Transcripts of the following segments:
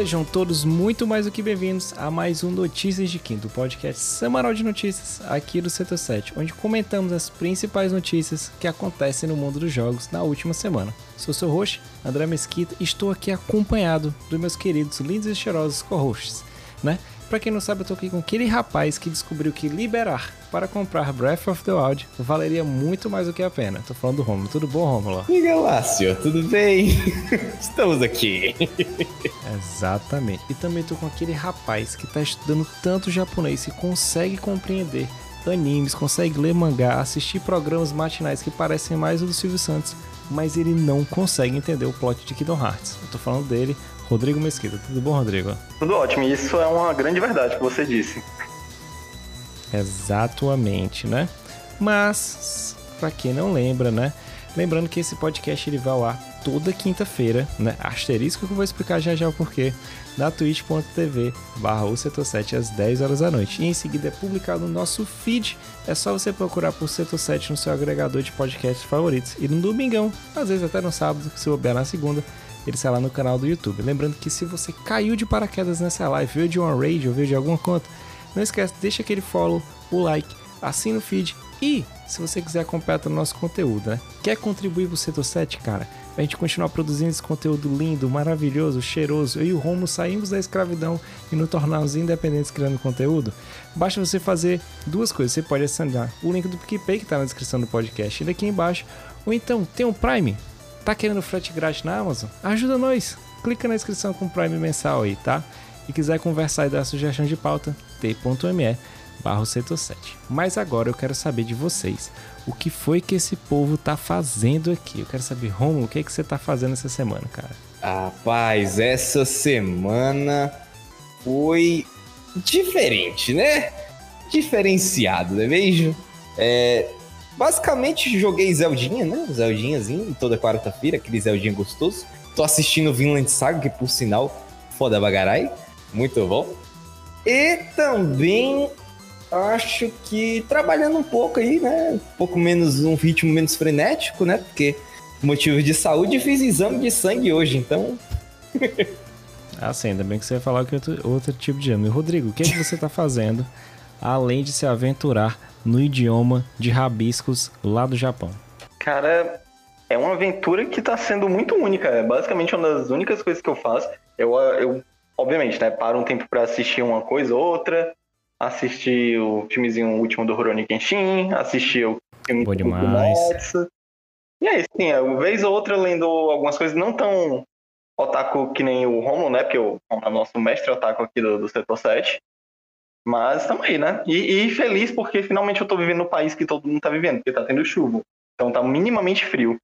Sejam todos muito mais do que bem-vindos a mais um Notícias de Quinto, podcast semanal de notícias aqui do Setor 7, onde comentamos as principais notícias que acontecem no mundo dos jogos na última semana. Sou seu host, André Mesquita, e estou aqui acompanhado dos meus queridos lindos e cheirosos co-hosts, né? Pra quem não sabe, eu tô aqui com aquele rapaz que descobriu que liberar para comprar Breath of the Wild valeria muito mais do que a pena. Tô falando do Romulo. Tudo bom, Romulo? E Galácio, tudo bem? Estamos aqui. Exatamente. E também tô com aquele rapaz que tá estudando tanto japonês que consegue compreender animes, consegue ler mangá, assistir programas matinais que parecem mais o do Silvio Santos, mas ele não consegue entender o plot de Kingdom Hearts. Eu tô falando dele, Rodrigo Mesquita. Tudo bom, Rodrigo? Tudo ótimo, e isso é uma grande verdade que você disse. Exatamente, né? Mas, para quem não lembra, né? Lembrando que esse podcast ele vai ao ar toda quinta-feira, né? Asterisco que eu vou explicar já já o porquê, na twitch.tv barra o setor 7 às 10 horas da noite. E em seguida é publicado no nosso feed. É só você procurar por Setor 7 no seu agregador de podcasts favoritos. E no domingão, às vezes até no sábado, se bobear na segunda, ele sai lá no canal do YouTube. Lembrando que se você caiu de paraquedas nessa live, veio de uma raid ou veio de alguma conta, não esquece, deixa aquele follow, o like, assina o feed e se você quiser acompanhar o nosso conteúdo, né? Quer contribuir pro Setor 7, cara? Pra gente continuar produzindo esse conteúdo lindo, maravilhoso, cheiroso. Eu e o Romo saímos da escravidão e nos tornarmos independentes criando conteúdo. Basta você fazer duas coisas. Você pode assinar o link do PicPay que tá na descrição do podcast e daqui embaixo. Ou então, tem um Prime? Tá querendo frete grátis na Amazon? Ajuda nós! Clica na inscrição com Prime mensal aí, tá? E quiser conversar e dar sugestão de pauta, t.me barra setor 7. Mas agora eu quero saber de vocês. O que foi que esse povo tá fazendo aqui? Eu quero saber, Romulo, o que, é que você tá fazendo essa semana, cara? Rapaz, essa semana foi diferente, né? Diferenciado, não é mesmo? É, basicamente joguei Zeldinha, né? Zeldinhazinho, toda quarta-feira, aquele Zeldinha gostoso. Tô assistindo Vinland Saga, que por sinal, foda bagarai. Muito bom. E também acho que trabalhando um pouco aí, né? Um pouco menos, um ritmo menos frenético, né? Porque motivo de saúde fiz exame de sangue hoje, então. ah, sim, ainda bem que você ia falar que outro, outro tipo de exame. Rodrigo, o que, é que você tá fazendo além de se aventurar no idioma de rabiscos lá do Japão? Cara, é uma aventura que tá sendo muito única. É basicamente uma das únicas coisas que eu faço. Eu, eu obviamente, né, paro um tempo para assistir uma coisa ou outra, assisti o filmezinho último do Rurouni Kenshin, assisti o filme Boa demais. do E é isso, sim, uma vez ou outra lendo algumas coisas não tão otaku que nem o Romulo, né? Porque o Romulo é nosso mestre otaku aqui do, do setor 7. Mas estamos aí, né? E, e, feliz porque finalmente eu tô vivendo no país que todo mundo tá vivendo, porque tá tendo chuva. Então tá minimamente frio.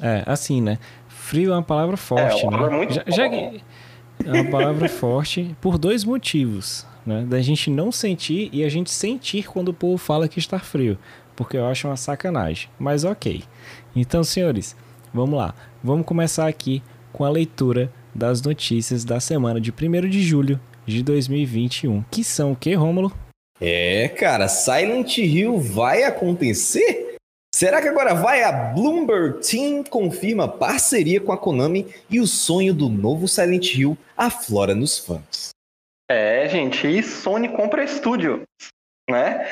É, assim, né? Frio é uma palavra forte, é, uma palavra né? Muito já, já, é uma palavra forte por dois motivos né? Da gente não sentir e a gente sentir quando o povo fala que está frio, porque eu acho uma sacanagem. Mas ok. Então, senhores, vamos lá. Vamos começar aqui com a leitura das notícias da semana de 1 de julho de 2021, que são o que, Rômulo? É, cara, Silent Hill vai acontecer? Será que agora vai? A Bloomberg Team confirma parceria com a Konami e o sonho do novo Silent Hill aflora nos fãs. É, gente, e Sony compra estúdio, né?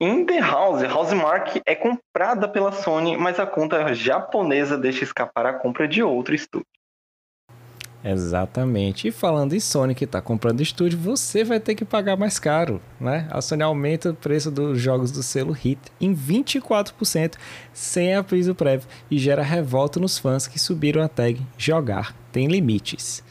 In The House, Housemark é comprada pela Sony, mas a conta japonesa deixa escapar a compra de outro estúdio. Exatamente. E falando em Sony que está comprando estúdio, você vai ter que pagar mais caro, né? A Sony aumenta o preço dos jogos do selo Hit em 24% sem aviso prévio e gera revolta nos fãs que subiram a tag jogar tem limites.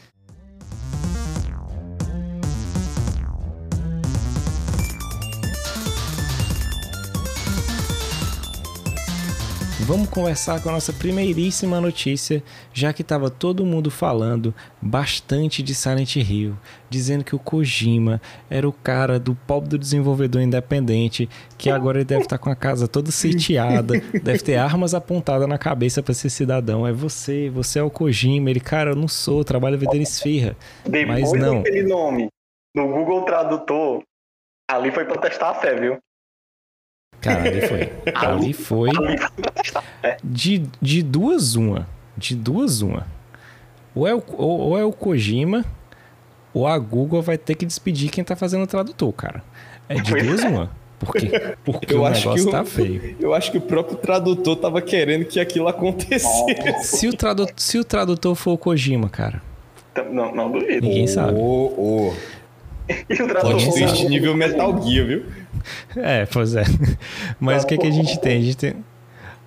Vamos conversar com a nossa primeiríssima notícia, já que estava todo mundo falando bastante de Silent Hill, dizendo que o Kojima era o cara do pobre do desenvolvedor independente, que agora ele deve estar tá com a casa toda sitiada, deve ter armas apontadas na cabeça para ser cidadão. É você, você é o Kojima. Ele, cara, eu não sou, trabalho vendendo esfirra. Depois mas não. daquele nome no Google Tradutor, ali foi para testar a fé, viu? Cara, ali foi. ali foi. De, de duas uma. De duas uma. ou é o, ou, ou é o Kojima, ou a Google vai ter que despedir quem tá fazendo o tradutor, cara. É de duas uma. Porque, porque Eu o acho negócio que o- tá feio. Eu acho que o próprio tradutor tava querendo que aquilo acontecesse. Se o, tradu se o tradutor for o Kojima, cara, Não, não duvido. ninguém sabe. Ô, ô. E o Pode foi- twist nível Metal Gear, viu? É, pois é. Mas o que, que a gente tem? A gente tem,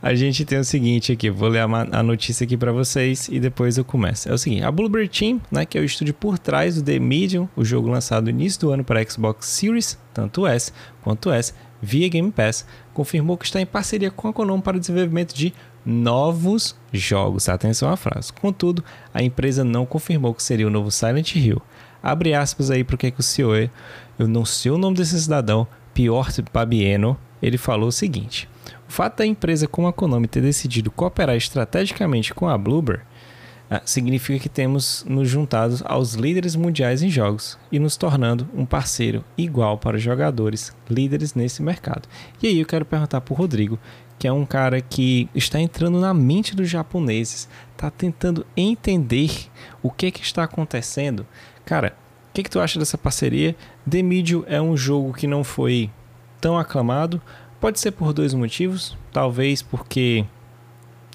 a gente tem o seguinte aqui, vou ler a, a notícia aqui pra vocês e depois eu começo. É o seguinte, a Bluebird Team, né, que é o estúdio por trás do The Medium, o jogo lançado no início do ano para Xbox Series, tanto S quanto S, via Game Pass, confirmou que está em parceria com a Konami para o desenvolvimento de novos jogos. Atenção à frase. Contudo, a empresa não confirmou que seria o novo Silent Hill. Abre aspas aí para o que, que o é- eu não sei o nome desse cidadão, Piotr Babieno, ele falou o seguinte: o fato da empresa como a Konami ter decidido cooperar estrategicamente com a Bloober ah, significa que temos nos juntado aos líderes mundiais em jogos e nos tornando um parceiro igual para os jogadores líderes nesse mercado. E aí eu quero perguntar para o Rodrigo, que é um cara que está entrando na mente dos japoneses, está tentando entender o que, que está acontecendo. Cara, o que, que tu acha dessa parceria? Medium é um jogo que não foi tão aclamado. Pode ser por dois motivos. Talvez porque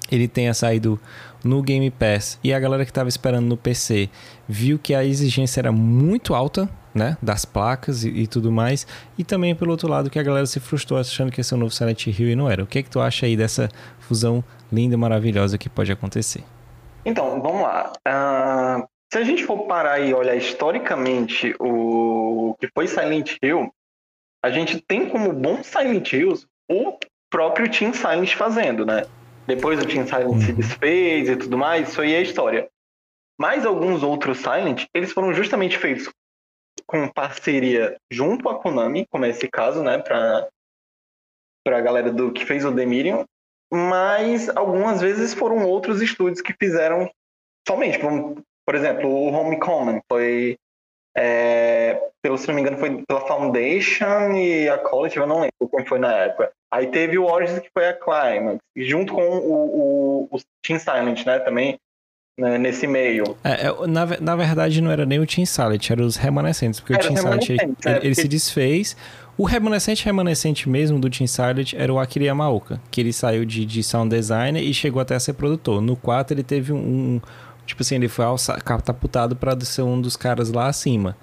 ele tenha saído no Game Pass e a galera que estava esperando no PC viu que a exigência era muito alta, né, das placas e, e tudo mais, e também pelo outro lado que a galera se frustrou achando que ia ser o novo Silent Hill e não era. O que que tu acha aí dessa fusão linda e maravilhosa que pode acontecer? Então, vamos lá. Ah, se a gente for parar e olhar historicamente o que foi Silent Hill, a gente tem como bons Silent Hills o próprio Team Silent fazendo, né? Depois o Team Silent se Uhum. desfez e tudo mais, isso aí é história. Mas alguns outros Silent, eles foram justamente feitos com parceria junto à Konami, como é esse caso, né, pra, pra galera do que fez o Medium, mas algumas vezes foram outros estúdios que fizeram somente. Por, por exemplo, o Homecoming foi, é, pelo se não me engano, foi pela Foundation e a Collective, eu não lembro como foi na época. Aí teve o Origins, que foi a Climax, junto com o, o, o Team Silent, né, também, né, nesse meio. É, é, na, na verdade, não era nem o Team Silent, era os remanescentes, porque Era o Team Silent ele, remanescentes, é, ele- ele porque- se desfez. O remanescente remanescente mesmo do Team Silent era o Akira Yamaoka, que ele saiu de, de sound designer e chegou até a ser produtor. No 4 ele teve um, um- tipo assim, ele foi alça- catapultado pra ser um dos caras lá acima.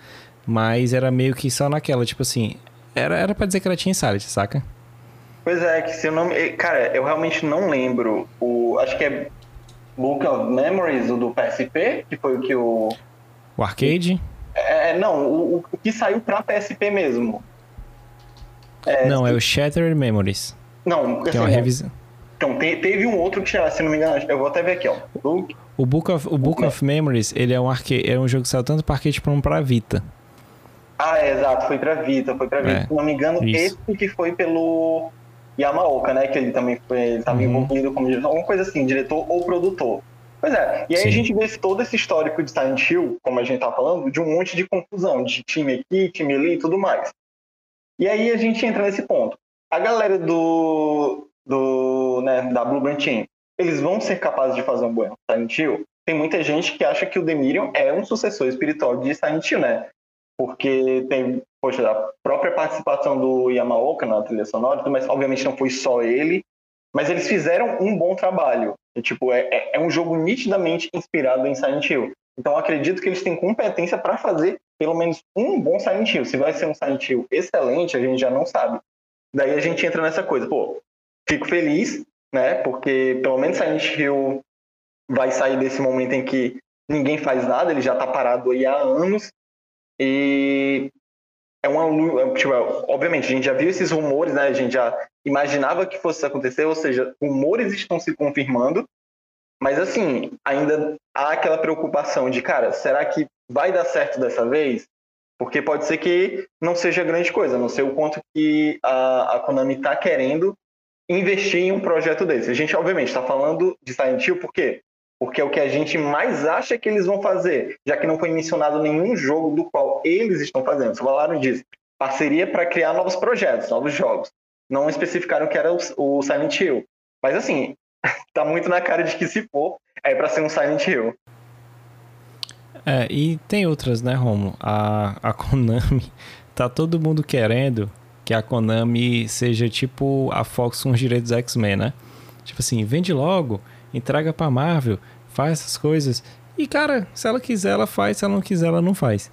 Mas era meio que só naquela, tipo assim, era, era pra dizer que era Team Silent, saca? Pois é, que se eu não. me- Cara, eu realmente não lembro. O, acho que é Book of Memories, o do PSP, que foi o que o. O arcade? É, não, o, o que saiu pra PSP mesmo. não, é o Shattered Memories, Não, que é assim, uma revisão. Então, te- teve um outro que se não me engano, eu vou até ver aqui, ó. Book- O Book of, o Book of Memories, ele é um, arcade, é um jogo que saiu tanto para arcade como pra Vita. Ah, é, exato, foi pra Vita, foi pra Vita. É, se não me engano, isso. esse que foi pelo Yamaoka, né? Que ele também foi, ele tava Uhum. envolvido como diretor, alguma coisa assim, diretor ou produtor. Pois é, e aí Sim. a gente vê todo esse histórico de Silent Hill, como a gente tá falando, de um monte de confusão, de time aqui, time ali e tudo mais. E aí a gente entra nesse ponto. A galera do, do né, da Blue Brand Team, eles vão ser capazes de fazer um bom Silent Hill? Tem muita gente que acha que o Medium é um sucessor espiritual de Silent Hill, né? Porque tem, poxa, a própria participação do Yamaoka na trilha sonora, mas obviamente não foi só ele, mas eles fizeram um bom trabalho. E, tipo, é, é- é um jogo nitidamente inspirado em Silent Hill. Então acredito que eles têm competência para fazer pelo menos um bom Silent Hill. Se vai ser um Silent Hill excelente, a gente já não sabe. Daí a gente entra nessa coisa, pô, fico feliz, né? Porque pelo menos Silent Hill vai sair desse momento em que ninguém faz nada, ele já tá parado aí há anos. E é uma é, tipo, obviamente, a gente já viu esses rumores, né? A gente já imaginava que fosse acontecer, ou seja, rumores estão se confirmando. Mas assim, ainda há aquela preocupação de, cara, será que vai dar certo dessa vez? Porque pode ser que não seja grande coisa, não sei o quanto que a, a Konami está querendo investir em um projeto desse. A gente, obviamente, está falando de Silent Hill, por quê? Porque é o que a gente mais acha que eles vão fazer, já que não foi mencionado nenhum jogo do qual eles estão fazendo. Só falaram disso. Parceria para criar novos projetos, novos jogos. Não especificaram que era o, Silent Hill. Mas assim, tá muito na cara de que se for, é para ser um Silent Hill. É, e tem outras, né, Romo? A, a Konami, tá todo mundo querendo que a Konami seja tipo a Fox com os direitos X-Men, né? Tipo assim, vende logo, entrega pra Marvel, faz essas coisas. E, cara, se ela quiser, ela faz, se ela não quiser, ela não faz.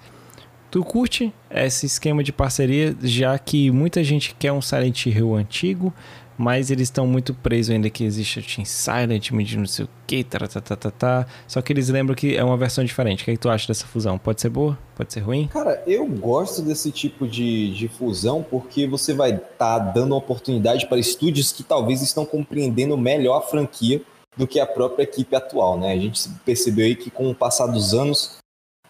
Tu curte esse esquema de parceria, já que muita gente quer um Silent Hill antigo, mas eles estão muito presos ainda que existe o Team Silent, de não sei o que, tá, tá, tá, tá, tá. Só que eles lembram que é uma versão diferente. O que, é que tu acha dessa fusão? Pode ser boa? Pode ser ruim? Cara, eu gosto desse tipo de, de fusão porque você vai estar tá dando oportunidade para estúdios que talvez estão compreendendo melhor a franquia do que a própria equipe atual, né? A gente percebeu aí que com o passar dos anos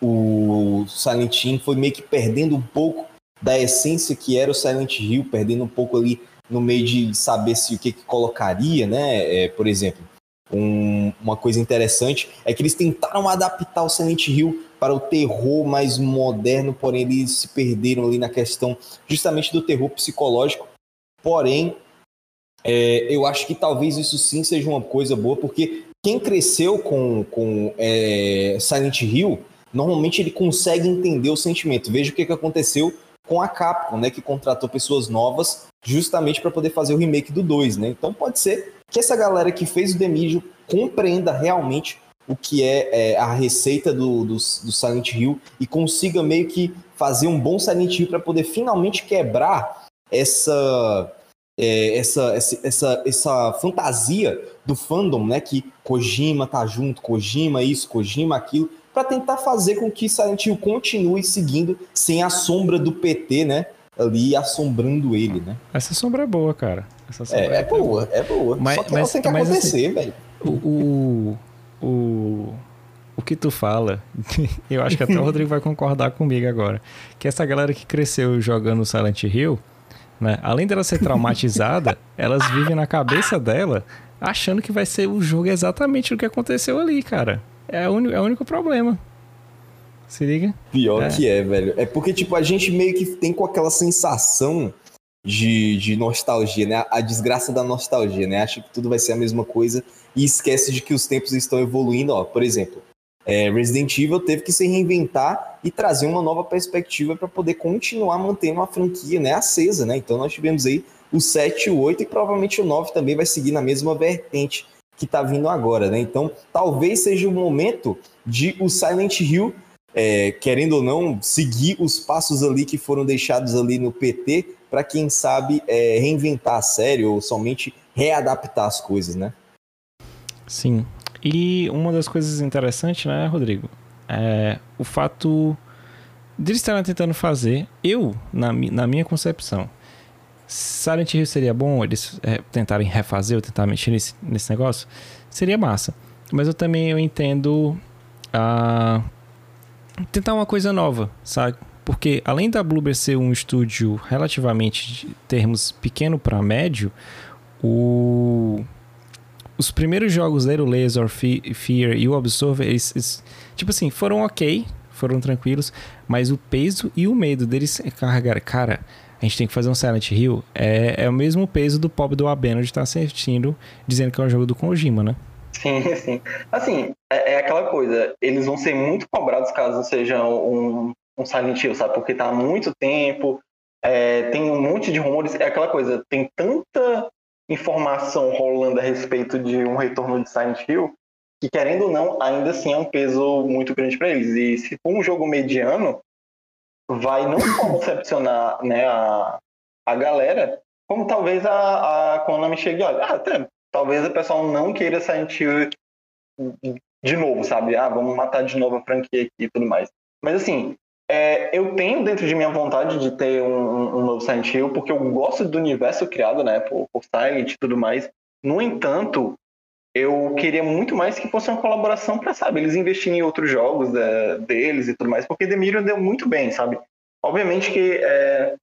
o Silent Hill foi meio que perdendo um pouco da essência que era o Silent Hill, perdendo um pouco ali no meio de saber se o que, que colocaria, né? É, por exemplo, um, uma coisa interessante é que eles tentaram adaptar o Silent Hill para o terror mais moderno, porém eles se perderam ali na questão justamente do terror psicológico. Porém, é, eu acho que talvez isso sim seja uma coisa boa, porque quem cresceu com, com é, Silent Hill normalmente ele consegue entender o sentimento. Veja o que, que aconteceu com a Capcom, né, que contratou pessoas novas justamente para poder fazer o remake do 2, né? Então pode ser que essa galera que fez o Demidio compreenda realmente o que é, é a receita do, do, do, Silent Hill e consiga meio que fazer um bom Silent Hill para poder finalmente quebrar essa, é, essa, essa, essa, essa fantasia do fandom, né? Que Kojima tá junto, Kojima isso, Kojima aquilo, para tentar fazer com que Silent Hill continue seguindo sem a sombra do PT, né? Ali assombrando ele, né? Essa sombra é boa, cara. Essa é, é, boa, é boa. Mas, Só que mas, tem que mas, acontecer, assim, velho. O, o, o que tu fala, eu acho que até o Rodrigo vai concordar comigo agora, que essa galera que cresceu jogando Silent Hill, né, além dela ser traumatizada, elas vivem na cabeça dela achando que vai ser o jogo exatamente o que aconteceu ali, cara. É, o único, é o único problema. Se liga? Pior é. que é, velho. É porque, tipo, a gente meio que tem com aquela sensação de, de nostalgia, né? A desgraça da nostalgia, né? Acha que tudo vai ser a mesma coisa e esquece de que os tempos estão evoluindo. Ó, por exemplo, é, Resident Evil teve que se reinventar e trazer uma nova perspectiva para poder continuar mantendo a franquia né, acesa, né? Então nós tivemos aí o 7, o 8 e provavelmente o 9 também vai seguir na mesma vertente que está vindo agora, né? Então, talvez seja o momento de o Silent Hill, é, querendo ou não, seguir os passos ali que foram deixados ali no PT, para quem sabe é, reinventar a série ou somente readaptar as coisas, né? Sim. E uma das coisas interessantes, né, Rodrigo, é o fato de eles estarem tentando fazer, eu, na, na minha concepção, Silent Hill seria bom eles é, tentarem refazer ou tentar mexer nesse, nesse negócio? Seria massa. Mas eu também eu entendo a tentar uma coisa nova, sabe? Porque além da Bloober ser um estúdio relativamente de termos pequeno para médio, o os primeiros jogos dele, o Laser, Fear e o Observer, eles, eles, tipo assim, foram ok, foram tranquilos, mas o peso e o medo deles carregar, cara, a gente tem que fazer um Silent Hill, é, é o mesmo peso do pop do Abeno de estar tá assistindo, dizendo que é um jogo do Kojima, né? Sim, sim. Assim, é, é, aquela coisa, eles vão ser muito cobrados caso seja um, um Silent Hill, sabe? Porque tá há muito tempo, é, tem um monte de rumores, é aquela coisa, tem tanta informação rolando a respeito de um retorno de Silent Hill, que querendo ou não, ainda assim é um peso muito grande para eles. E se for um jogo mediano, vai não decepcionar né, a, a galera, como talvez a, a Konami chegue, olha, ah, até, talvez o pessoal não queira sentir de novo, sabe? Ah, vamos matar de novo a franquia aqui e tudo mais. Mas assim, é, eu tenho dentro de minha vontade de ter um, um, novo Silent Hill, porque eu gosto do universo criado, né, por, por Silent e tudo mais. No entanto, eu queria muito mais que fosse uma colaboração para, sabe, eles investirem em outros jogos né, deles e tudo mais, porque The Medium deu muito bem, sabe? Obviamente que é,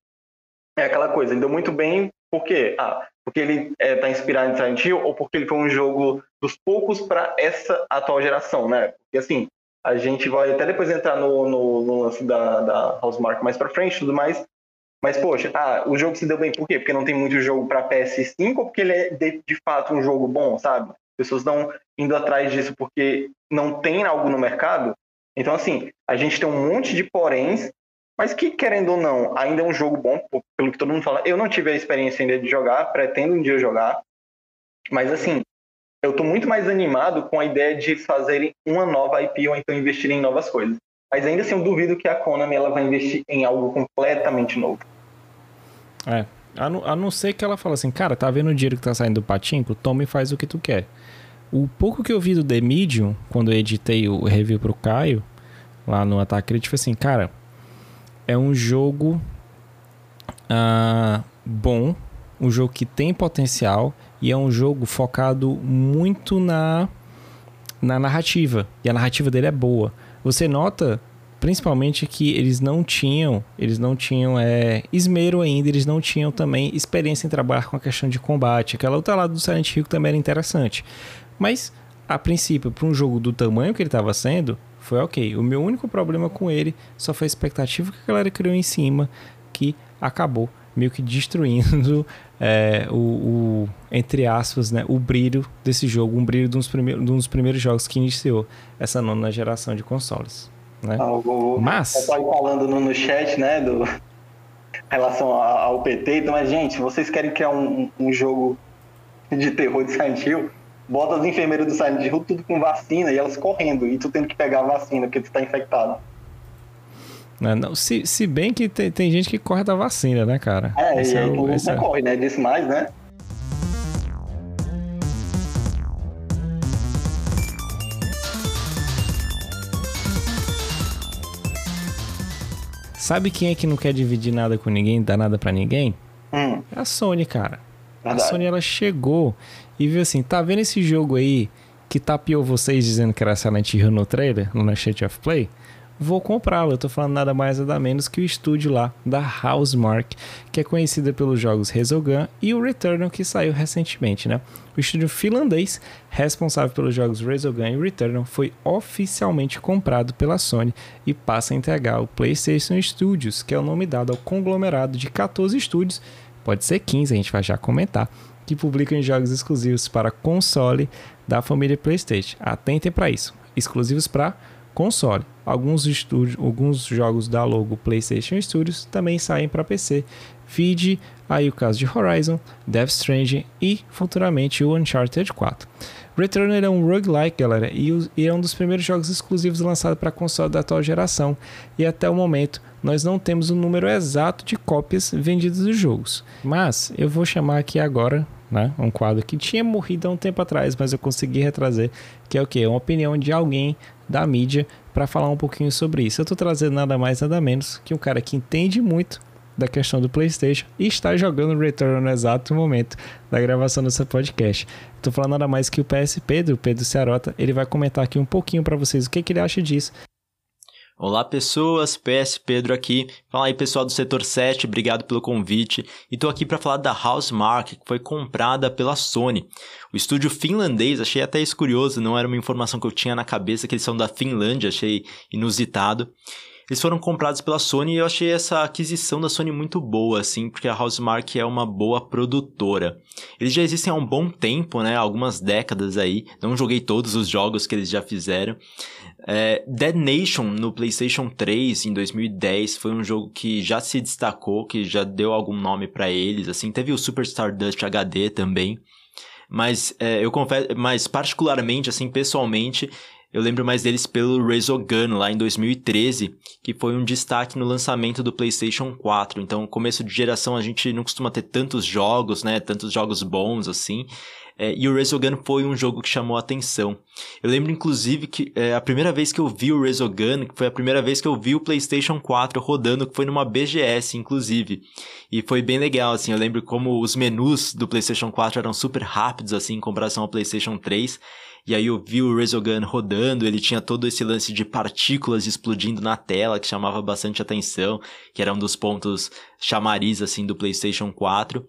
é aquela coisa, ele deu muito bem porque, ah, porque ele está é, inspirado em Silent Hill ou porque ele foi um jogo dos poucos para essa atual geração, né? Porque assim, a gente vai até depois entrar no, no, no lance da, da Housemark mais para frente e tudo mais, mas, poxa, ah, o jogo se deu bem por quê? Porque não tem muito jogo para PS5 ou porque ele é de, de fato um jogo bom, sabe? Pessoas estão indo atrás disso porque não tem algo no mercado, Então, assim, a gente tem um monte de poréns, mas que, querendo ou não, ainda é um jogo bom, pelo que todo mundo fala. Eu não tive a experiência ainda de jogar, pretendo um dia jogar, mas, assim, eu tô muito mais animado com a ideia de fazerem uma nova IP ou então investir em novas coisas. Mas ainda assim, eu duvido que a Konami ela vai investir em algo completamente novo. É, a não, a não ser que ela fale assim, cara, tá vendo o dinheiro que tá saindo do patinco? Toma e faz o que tu quer. O pouco que eu vi do The Medium, quando eu editei o review pro Caio, lá no Ataque Crítico, foi assim, cara, é um jogo uh, bom, um jogo que tem potencial e é um jogo focado muito na, na narrativa. E a narrativa dele é boa. Você nota principalmente que eles não tinham, eles não tinham é, esmero ainda, eles não tinham também experiência em trabalhar com a questão de combate. Aquela outra lado do Silent Hill também era interessante. Mas, a princípio, para um jogo do tamanho que ele estava sendo, foi ok. O meu único problema com ele só foi a expectativa que a galera criou em cima, que acabou meio que destruindo é, o, o, entre aspas, né, o brilho desse jogo, um brilho de um, primeiros, de um dos primeiros jogos que iniciou essa nona geração de consoles. Né? Ah, o, mas... Eu falando no, no chat, né, do relação ao PT, então, mas, gente, vocês querem criar um, um jogo de terror de Silent Hill? Bota as enfermeiras do Silent Hill tudo com vacina e elas correndo, e tu tendo que pegar a vacina porque tu tá infectado. Não, não, se, se bem que tem, tem gente que corre da vacina, né, cara? É, esse e aí é, esse é... corre, né? Disso mais, né? Sabe quem é que não quer dividir nada com ninguém, dar nada para ninguém? Hum. É a Sony, cara. Verdade. A Sony ela chegou e viu assim, tá vendo esse jogo aí que tapiou vocês dizendo que era Silent Hill no trailer, no State of Play? vou comprá-lo. Eu tô falando nada mais nada menos que o estúdio lá da Housemark, que é conhecida pelos jogos Resogun e o Returnal que saiu recentemente, né? O estúdio finlandês responsável pelos jogos Resogun e Returnal foi oficialmente comprado pela Sony e passa a integrar o PlayStation Studios, que é o nome dado ao conglomerado de 14 estúdios, pode ser 15, a gente vai já comentar, que publicam jogos exclusivos para console da família PlayStation. Atentem para isso, exclusivos para console. Alguns, estúdios, alguns jogos da logo PlayStation Studios também saem para PC. Vide aí o caso de Horizon, Death Stranding e futuramente o Uncharted 4. Returnal é um roguelike, galera, e é um dos primeiros jogos exclusivos lançados para console da atual geração. E até o momento nós não temos o número exato de cópias vendidas dos jogos. Mas eu vou chamar aqui agora né? Um quadro que tinha morrido há um tempo atrás, mas eu consegui retrazer, que é o que? Uma opinião de alguém da mídia para falar um pouquinho sobre isso. Eu estou trazendo nada mais nada menos que um cara que entende muito da questão do PlayStation e está jogando Return no exato momento da gravação desse podcast. Estou falando nada mais que o PS Pedro, Pedro Cearota, ele vai comentar aqui um pouquinho para vocês o que, que ele acha disso Olá pessoas, PS Pedro aqui. Fala aí pessoal do setor 7, obrigado pelo convite. E tô aqui para falar da Housemark, que foi comprada pela Sony. O estúdio finlandês, achei até isso curioso, não era uma informação que eu tinha na cabeça que eles são da Finlândia, achei inusitado. Eles foram comprados pela Sony e eu achei essa aquisição da Sony muito boa, assim, porque a Housemark é uma boa produtora. Eles já existem há um bom tempo, né? Algumas décadas aí. Não joguei todos os jogos que eles já fizeram. É, Dead Nation no PlayStation 3 em 2010 foi um jogo que já se destacou, que já deu algum nome para eles. Assim, teve o Superstar Dust HD também. Mas é, eu confesso, mas particularmente, assim, pessoalmente, eu lembro mais deles pelo Resogun lá em 2013, que foi um destaque no lançamento do PlayStation 4. Então, começo de geração a gente não costuma ter tantos jogos, né? Tantos jogos bons assim. É, e o Resogun foi um jogo que chamou a atenção. Eu lembro, inclusive, que é, a primeira vez que eu vi o Resogun, que foi a primeira vez que eu vi o PlayStation 4 rodando, que foi numa BGS, inclusive. E foi bem legal, assim. Eu lembro como os menus do PlayStation 4 eram super rápidos, assim, em comparação ao PlayStation 3. E aí eu vi o Resogun rodando, ele tinha todo esse lance de partículas explodindo na tela, que chamava bastante atenção, que era um dos pontos chamariz, assim, do PlayStation 4.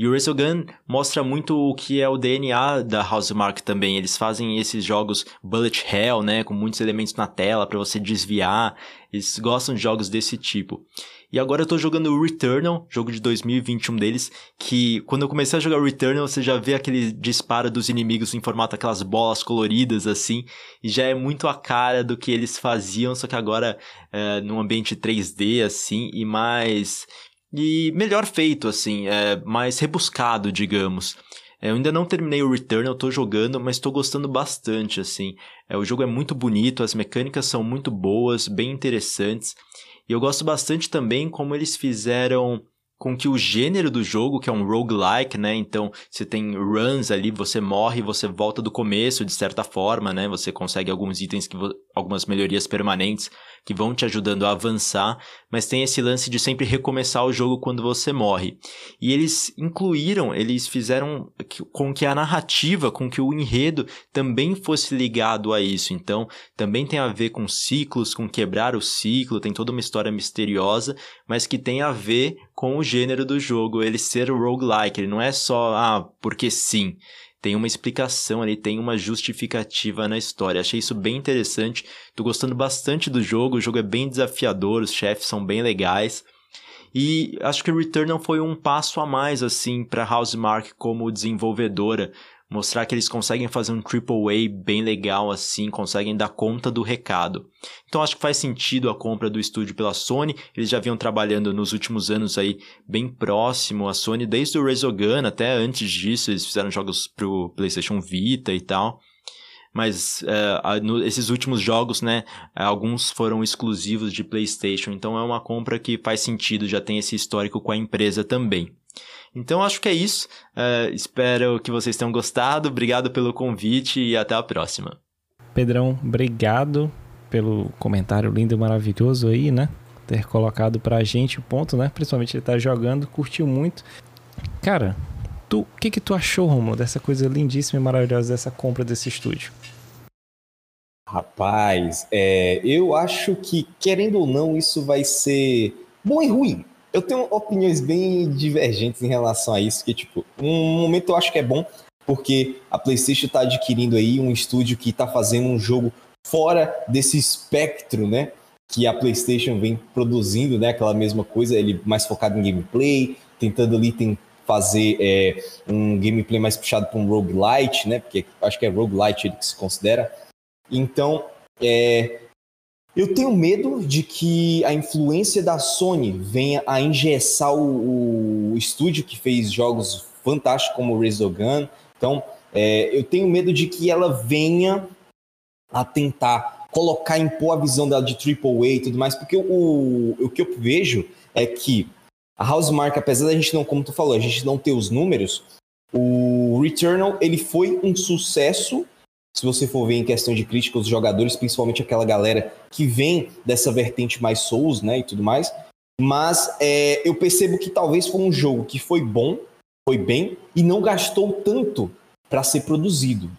E o Resogun mostra muito o que é o DNA da Housemark também. Eles fazem esses jogos bullet hell, né, com muitos elementos na tela para você desviar. Eles gostam de jogos desse tipo. E agora eu tô jogando o Returnal, jogo de 2021 deles, que quando eu comecei a jogar o Returnal, você já vê aquele disparo dos inimigos em formato aquelas bolas coloridas assim, e já é muito a cara do que eles faziam, só que agora é, num ambiente 3D assim, e mais e melhor feito, assim, é mais rebuscado, digamos. É, eu ainda não terminei o Return, eu tô jogando, mas tô gostando bastante, assim. É, o jogo é muito bonito, as mecânicas são muito boas, bem interessantes. E eu gosto bastante também como eles fizeram com que o gênero do jogo, que é um roguelike, né? Então, você tem runs ali, você morre, você volta do começo de certa forma, né? Você consegue alguns itens que algumas melhorias permanentes que vão te ajudando a avançar, mas tem esse lance de sempre recomeçar o jogo quando você morre. E eles incluíram, eles fizeram com que a narrativa, com que o enredo também fosse ligado a isso. Então, também tem a ver com ciclos, com quebrar o ciclo, tem toda uma história misteriosa, mas que tem a ver com o gênero do jogo, ele ser roguelike, ele não é só, ah, porque sim tem uma explicação ali, tem uma justificativa na história. Achei isso bem interessante. Tô gostando bastante do jogo, o jogo é bem desafiador, os chefes são bem legais. E acho que o Returnal foi um passo a mais assim para Housemark como desenvolvedora, mostrar que eles conseguem fazer um triple A bem legal assim, conseguem dar conta do recado. Então acho que faz sentido a compra do estúdio pela Sony. Eles já vinham trabalhando nos últimos anos aí bem próximo à Sony, desde o Resogun até antes disso, eles fizeram jogos pro PlayStation Vita e tal. Mas uh, no, esses últimos jogos, né, alguns foram exclusivos de PlayStation, então é uma compra que faz sentido, já tem esse histórico com a empresa também. Então acho que é isso. Uh, espero que vocês tenham gostado. Obrigado pelo convite e até a próxima. Pedrão, obrigado pelo comentário lindo e maravilhoso aí, né? Ter colocado pra gente o ponto, né? Principalmente ele tá jogando, curtiu muito. Cara, tu, o que que tu achou, Romulo, dessa coisa lindíssima e maravilhosa dessa compra desse estúdio? Rapaz, é, eu acho que, querendo ou não, isso vai ser bom e ruim eu tenho opiniões bem divergentes em relação a isso, que, tipo, um momento eu acho que é bom, porque a PlayStation está adquirindo aí um estúdio que está fazendo um jogo fora desse espectro, né? Que a PlayStation vem produzindo, né? Aquela mesma coisa, ele mais focado em gameplay, tentando ali tem, fazer é, um gameplay mais puxado para um roguelite, né? Porque acho que é roguelite ele que se considera. Então, é, eu tenho medo de que a influência da Sony venha a engessar o, o estúdio que fez jogos fantásticos como Resogun. Então, é, eu tenho medo de que ela venha a tentar colocar, impor a visão dela de AAA e tudo mais, porque o, o que eu vejo é que a Housemark, apesar da gente não, como tu falou, a gente não ter os números, o Returnal ele foi um sucesso se você for ver em questão de crítica, os jogadores, principalmente aquela galera que vem dessa vertente mais Souls, né, e tudo mais. Mas é, eu percebo que talvez foi um jogo que foi bom, foi bem, e não gastou tanto para ser produzido.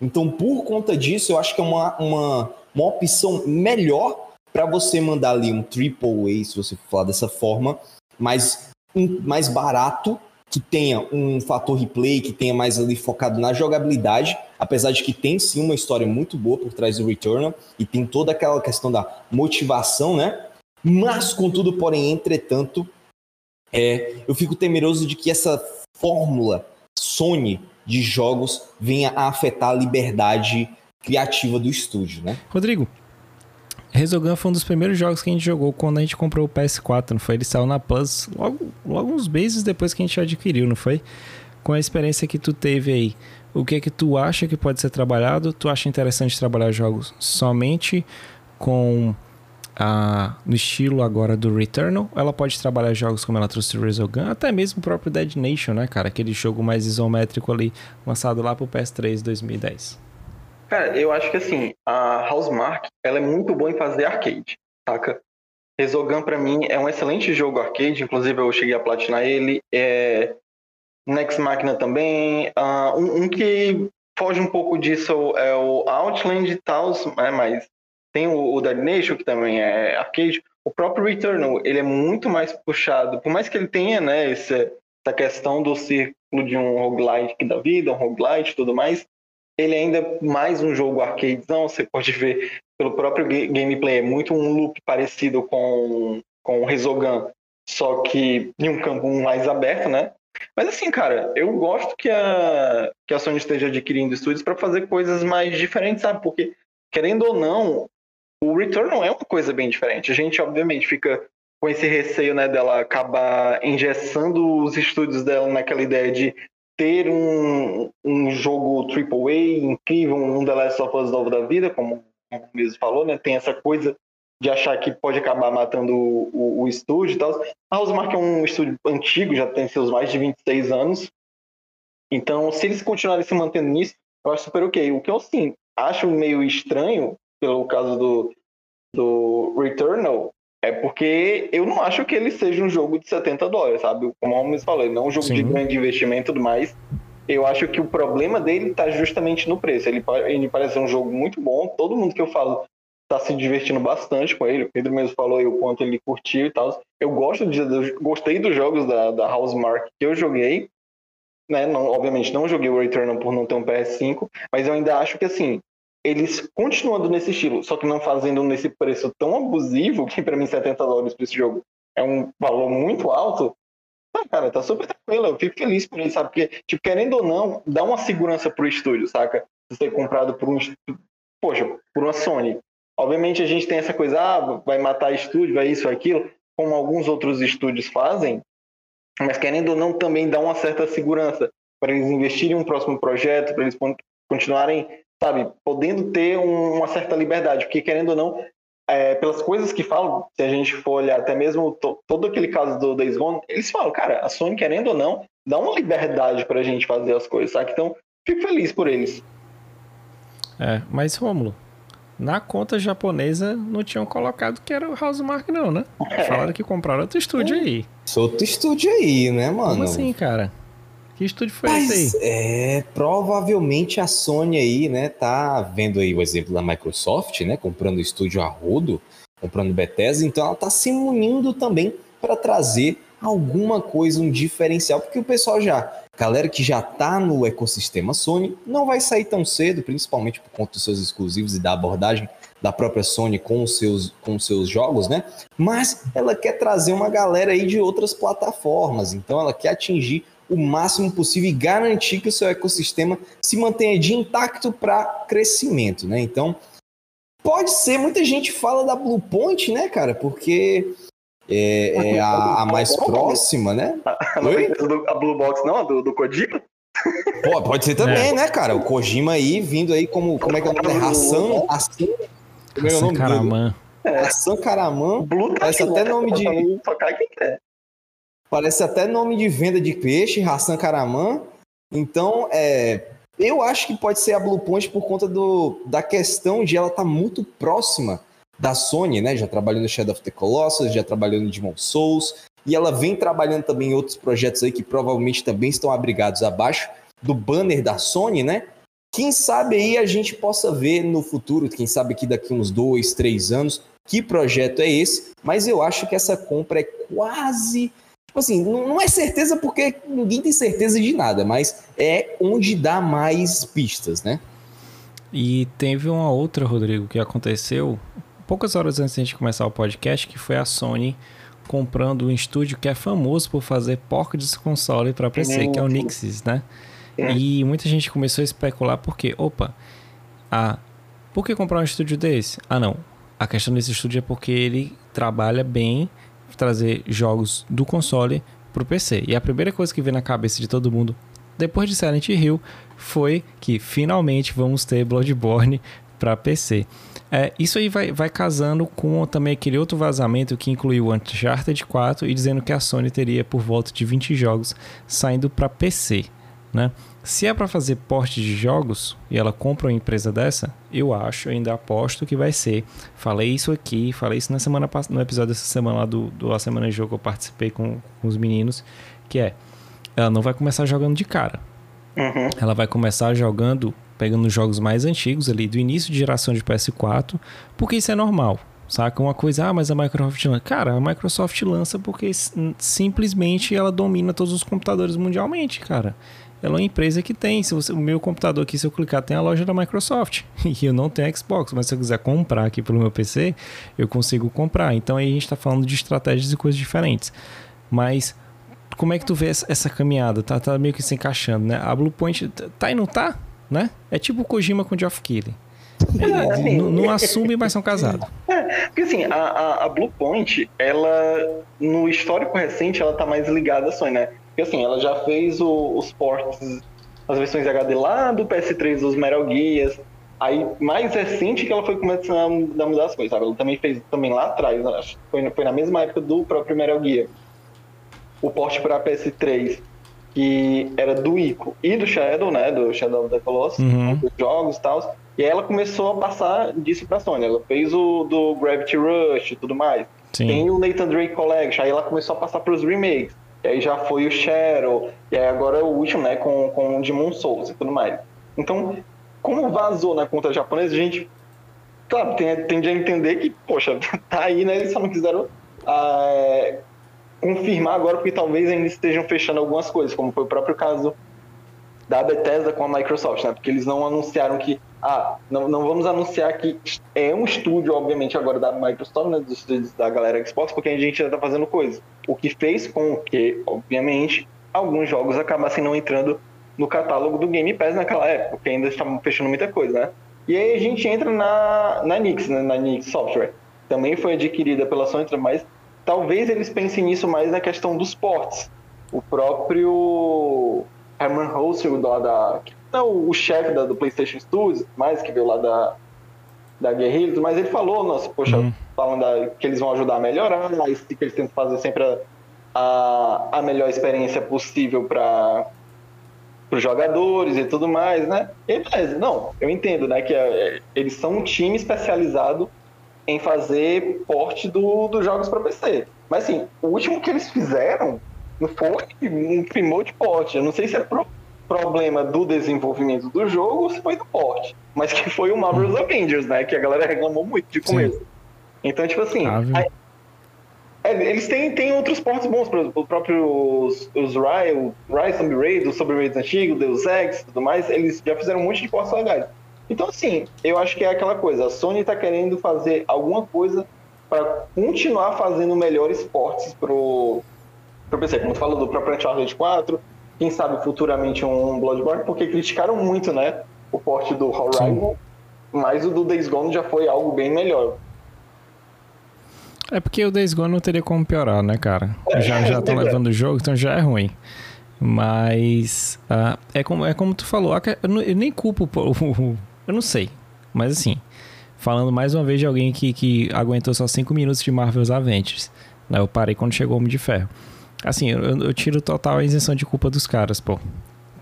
Então, por conta disso, eu acho que é uma, uma, uma opção melhor para você mandar ali um triple A, se você falar dessa forma, mais, um, mais barato que tenha um fator replay, que tenha mais ali focado na jogabilidade, apesar de que tem sim uma história muito boa por trás do Returnal e tem toda aquela questão da motivação, né? Mas, contudo, porém, entretanto, é, eu fico temeroso de que essa fórmula Sony de jogos venha a afetar a liberdade criativa do estúdio, né? Rodrigo, Resogun foi um dos primeiros jogos que a gente jogou quando a gente comprou o PS4, não foi? Ele saiu na Plus logo, logo uns meses depois que a gente adquiriu, não foi? Com a experiência que tu teve aí, o que é que tu acha que pode ser trabalhado? Tu acha interessante trabalhar jogos somente com a, no estilo agora do Returnal? Ela pode trabalhar jogos como ela trouxe o Resogun, até mesmo o próprio Dead Nation, né, cara? Aquele jogo mais isométrico ali, lançado lá pro PS3 2010. Cara, eu acho que assim, a Housemark, ela é muito boa em fazer arcade, saca? Resogun para mim é um excelente jogo arcade, inclusive eu cheguei a platinar ele. É... Next Machina também. Uh, um, um, que foge um pouco disso é o Outland e tal, né? mas tem o, o Dead Nation, que também é arcade. O próprio Returnal, ele é muito mais puxado, por mais que ele tenha né, esse, essa questão do círculo de um roguelite da vida, um roguelite e tudo mais, ele é ainda mais um jogo arcadezão, você pode ver pelo próprio gameplay, é muito um loop parecido com, com o Resogun, só que em um campo mais aberto, né? Mas assim, cara, eu gosto que a, que a Sony esteja adquirindo estúdios para fazer coisas mais diferentes, sabe? Porque, querendo ou não, o Returnal é uma coisa bem diferente. A gente, obviamente, fica com esse receio né, dela acabar engessando os estúdios dela naquela ideia de ter um, um jogo AAA incrível, um The Last of Us novo da vida, como o mesmo falou, né? Tem essa coisa de achar que pode acabar matando o, o, o estúdio e tal. A Housemark é um estúdio antigo, já tem seus mais de 26 anos. Então, se eles continuarem se mantendo nisso, eu acho super ok. O que eu, sim, acho meio estranho, pelo caso do, do Returnal, é porque eu não acho que ele seja um jogo de 70 dólares, sabe? Como o Holmes falou, não é um jogo Sim. de grande investimento e tudo mais. Eu acho que o problema dele está justamente no preço. Ele, ele parece um jogo muito bom. Todo mundo que eu falo está se divertindo bastante com ele. O Pedro mesmo falou aí o quanto ele curtiu e tal. Eu gosto de, gostei dos jogos da, da Housemark que eu joguei. Né? Não, obviamente não joguei o Returnal por não ter um PS5, mas eu ainda acho que assim, eles continuando nesse estilo, só que não fazendo nesse preço tão abusivo, que para mim 70 dólares para esse jogo é um valor muito alto, tá, cara, tá super tranquilo, eu fico feliz por isso, sabe? Porque, tipo, querendo ou não, dá uma segurança pro estúdio, saca? Se ser comprado por um, poxa, por uma Sony. Obviamente a gente tem essa coisa, ah, vai matar estúdio, vai isso, aquilo, como alguns outros estúdios fazem, mas querendo ou não, também dá uma certa segurança para eles investirem em um próximo projeto, para eles continuarem sabe, podendo ter um, uma certa liberdade, porque querendo ou não, é, pelas coisas que falam, se a gente for olhar até mesmo to, todo aquele caso do Days Gone, eles falam, cara, a Sony, querendo ou não, dá uma liberdade pra gente fazer as coisas, sabe? Então, fico feliz por eles. É, mas Rômulo, na conta japonesa não tinham colocado que era o Housemark não, né? É. Falaram que compraram outro estúdio é. aí. Outro estúdio aí, né, mano? Como assim, cara? Que estúdio foi Mas, esse aí? É, provavelmente a Sony aí, né, tá vendo aí o exemplo da Microsoft, né, comprando o estúdio a rodo, comprando Bethesda, então ela tá se munindo também para trazer alguma coisa, um diferencial, porque o pessoal já, galera que já tá no ecossistema Sony, não vai sair tão cedo, principalmente por conta dos seus exclusivos e da abordagem da própria Sony com os seus, com os seus jogos, né? Mas ela quer trazer uma galera aí de outras plataformas, então ela quer atingir o máximo possível e garantir que o seu ecossistema se mantenha de intacto para crescimento, né? Então, pode ser, muita gente fala da Blue Point, né, cara? Porque é, é a, a, mais próxima, né? A, a Blue Box não, do, do Kojima? Pô, pode ser também, é. né, cara? O Kojima aí vindo aí como, como é que é o nome? Hassan, Hassan, como é o nome Karaman. Hassan Karaman. Blue tá Parece até nome de... Só cai quem quer. Parece até nome de venda de peixe, Hassan Karaman. Então, é, eu acho que pode ser a Blue Point por conta do, da questão de ela estar tá muito próxima da Sony, né? Já trabalhou no Shadow of the Colossus, já trabalhou no Demon Souls, e ela vem trabalhando também em outros projetos aí que provavelmente também estão abrigados abaixo do banner da Sony, né? Quem sabe aí a gente possa ver no futuro, quem sabe que daqui uns dois, três anos, que projeto é esse, mas eu acho que essa compra é quase assim, não é certeza porque ninguém tem certeza de nada, mas é onde dá mais pistas, né? E teve uma outra, Rodrigo, que aconteceu poucas horas antes de a gente começar o podcast, que foi a Sony comprando um estúdio que é famoso por fazer porcos de console para PC, que é o Nixis, né? É. E muita gente começou a especular porque, opa, ah, por que comprar um estúdio desse? Ah, não. A questão desse estúdio é porque ele trabalha bem trazer jogos do console para o PC. E a primeira coisa que veio na cabeça de todo mundo depois de Silent Hill foi que finalmente vamos ter Bloodborne para PC. É, isso aí vai, vai casando com também aquele outro vazamento que incluiu Uncharted 4 e dizendo que a Sony teria por volta de 20 jogos saindo para PC. Né? Se é para fazer porte de jogos e ela compra uma empresa dessa, eu acho, eu ainda aposto que vai ser. Falei isso aqui, falei isso na semana no episódio dessa semana lá do, do A Semana de Jogo que eu participei com, com os meninos, que é ela não vai começar jogando de cara. Uhum. Ela vai começar jogando, pegando os jogos mais antigos ali do início de geração de PS4, porque isso é normal. saca? Uma coisa, ah, mas a Microsoft lança. Cara, a Microsoft lança porque simplesmente ela domina todos os computadores mundialmente, cara. Ela é uma empresa que tem. Se você, o meu computador aqui, se eu clicar, tem a loja da Microsoft. E eu não tenho Xbox, mas se eu quiser comprar aqui pelo meu PC, eu consigo comprar. Então aí a gente está falando de estratégias e coisas diferentes. Mas como é que tu vê essa, caminhada? Tá, tá meio que se encaixando, né? A Bluepoint tá e não tá, né? É tipo o Kojima com o Geoff Keighley. É, assim, não, não assume, mas são casados. É, porque assim, a, a, a Blue Point, ela, no histórico recente, ela tá mais ligada à Sony, né? Porque assim, ela já fez o, os ports, as versões HD lá do PS3 dos Metal Gears. Aí, mais recente que ela foi começando a mudar as coisas, sabe? Ela também fez também lá atrás, acho que foi, foi na mesma época do próprio Metal Gear. O port para PS3 que era do Ico e do Shadow, né? Do Shadow of the Colossus, uhum. dos jogos e tal. E aí ela começou a passar disso pra Sony. Ela fez o do Gravity Rush e tudo mais. Sim. Tem o Nathan Drake Collection. Aí ela começou a passar pros remakes. E aí já foi o Shadow. E aí agora é o último, né? Com, com o Demon Souls e tudo mais. Então, como vazou na conta japonesa, a gente, claro, tende a entender que, poxa, tá aí, né? Eles só não quiseram ah, confirmar agora, porque talvez ainda estejam fechando algumas coisas, como foi o próprio caso da Bethesda com a Microsoft, né? Porque eles não anunciaram que, ah, não, não vamos anunciar que é um estúdio, obviamente, agora da Microsoft, né? Dos estúdios da galera Xbox, porque a gente já tá fazendo coisa. O que fez com que, obviamente, alguns jogos acabassem não entrando no catálogo do Game Pass naquela época, porque ainda estavam fechando muita coisa, né? E aí a gente entra na, na Nix, né? Na Nix Software. Também foi adquirida pela Sony, mas talvez eles pensem nisso mais na questão dos ports. O próprio Herman Holzer, da, da, é o, o chefe do PlayStation Studios, mais que veio lá da, da Guerrillas, mas ele falou, nossa, poxa, uhum. falando da, que eles vão ajudar a melhorar, que eles tentam fazer sempre a, a, a melhor experiência possível para os jogadores e tudo mais, né? E beleza, não, eu entendo, né, que é, eles são um time especializado em fazer porte do, dos jogos para PC. Mas assim, o último que eles fizeram foi um primor de porte. Eu não sei se é pro problema do desenvolvimento do jogo ou se foi do porte. Mas que foi o Marvel's uhum. Avengers, né? Que a galera reclamou muito de começo. Sim. Então, tipo assim. Ah, é, eles têm, têm outros portes bons, por exemplo, o próprio os, os Rise, Rise Zombie Raid, Zombie Raids antigos, Deus Ex e tudo mais, eles já fizeram um monte de portes legais. Então, assim, eu acho que é aquela coisa. A Sony está querendo fazer alguma coisa para continuar fazendo melhores portes pro, pro PC. Como tu falou do próprio Uncharted 4, quem sabe futuramente um Bloodborne, porque criticaram muito, né? O porte do Horizon, mas o do Days Gone já foi algo bem melhor. É porque o Days Gone não teria como piorar, né, cara? É, já já tô levando o jogo, então já é ruim. Mas uh, é, como, é como tu falou, eu nem culpo o, eu não sei. Mas assim, falando mais uma vez de alguém que, que aguentou só 5 minutos de Marvel's Avengers. Né? Eu parei quando chegou o Homem de Ferro. Assim, eu, eu tiro total a isenção de culpa dos caras, pô.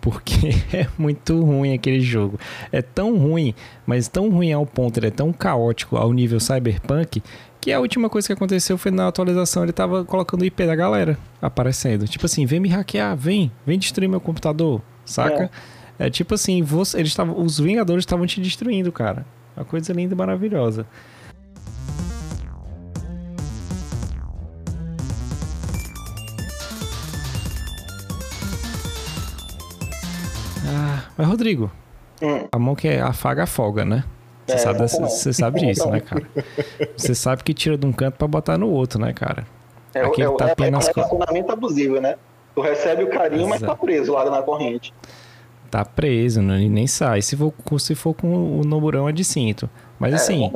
Porque é muito ruim aquele jogo. É tão ruim, mas tão ruim ao ponto, ele é tão caótico ao nível cyberpunk, que a última coisa que aconteceu foi na atualização, ele tava colocando o IP da galera aparecendo. Tipo assim, vem me hackear, vem, vem destruir meu computador, saca? É. É tipo assim, você, eles tavam, os Vingadores estavam te destruindo, cara. Uma coisa linda e maravilhosa. Mas Rodrigo, hum. a mão que é afaga, afoga, né? Você, é, sabe, você, você sabe disso, né, cara? Você sabe que tira de um canto para botar no outro, né, cara? É, Aquele é, tapinha é, é, nas é relacionamento abusivo, né? Tu recebe o carinho, Exato. mas tá preso lá na corrente tá preso, não, nem sai. Se for, se for com o Noburão é de cinto. Mas é, assim,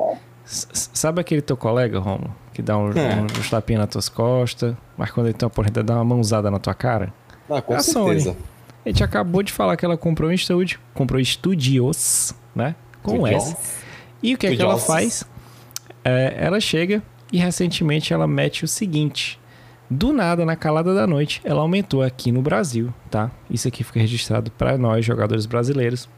sabe aquele teu colega, Romulo? Que dá um, é. um, um tapinha nas tuas costas, mas quando ele tem uma oportunidade, dá uma mãozada na tua cara? Ah, com é a certeza. Sony. A gente acabou de falar que ela comprou um estúdio, comprou estúdios, né? Com S. E o que é que ela faz? É, ela chega e recentemente ela mete o seguinte: do nada, na calada da noite, ela aumentou aqui no Brasil, tá? Isso aqui fica registrado para nós, jogadores brasileiros.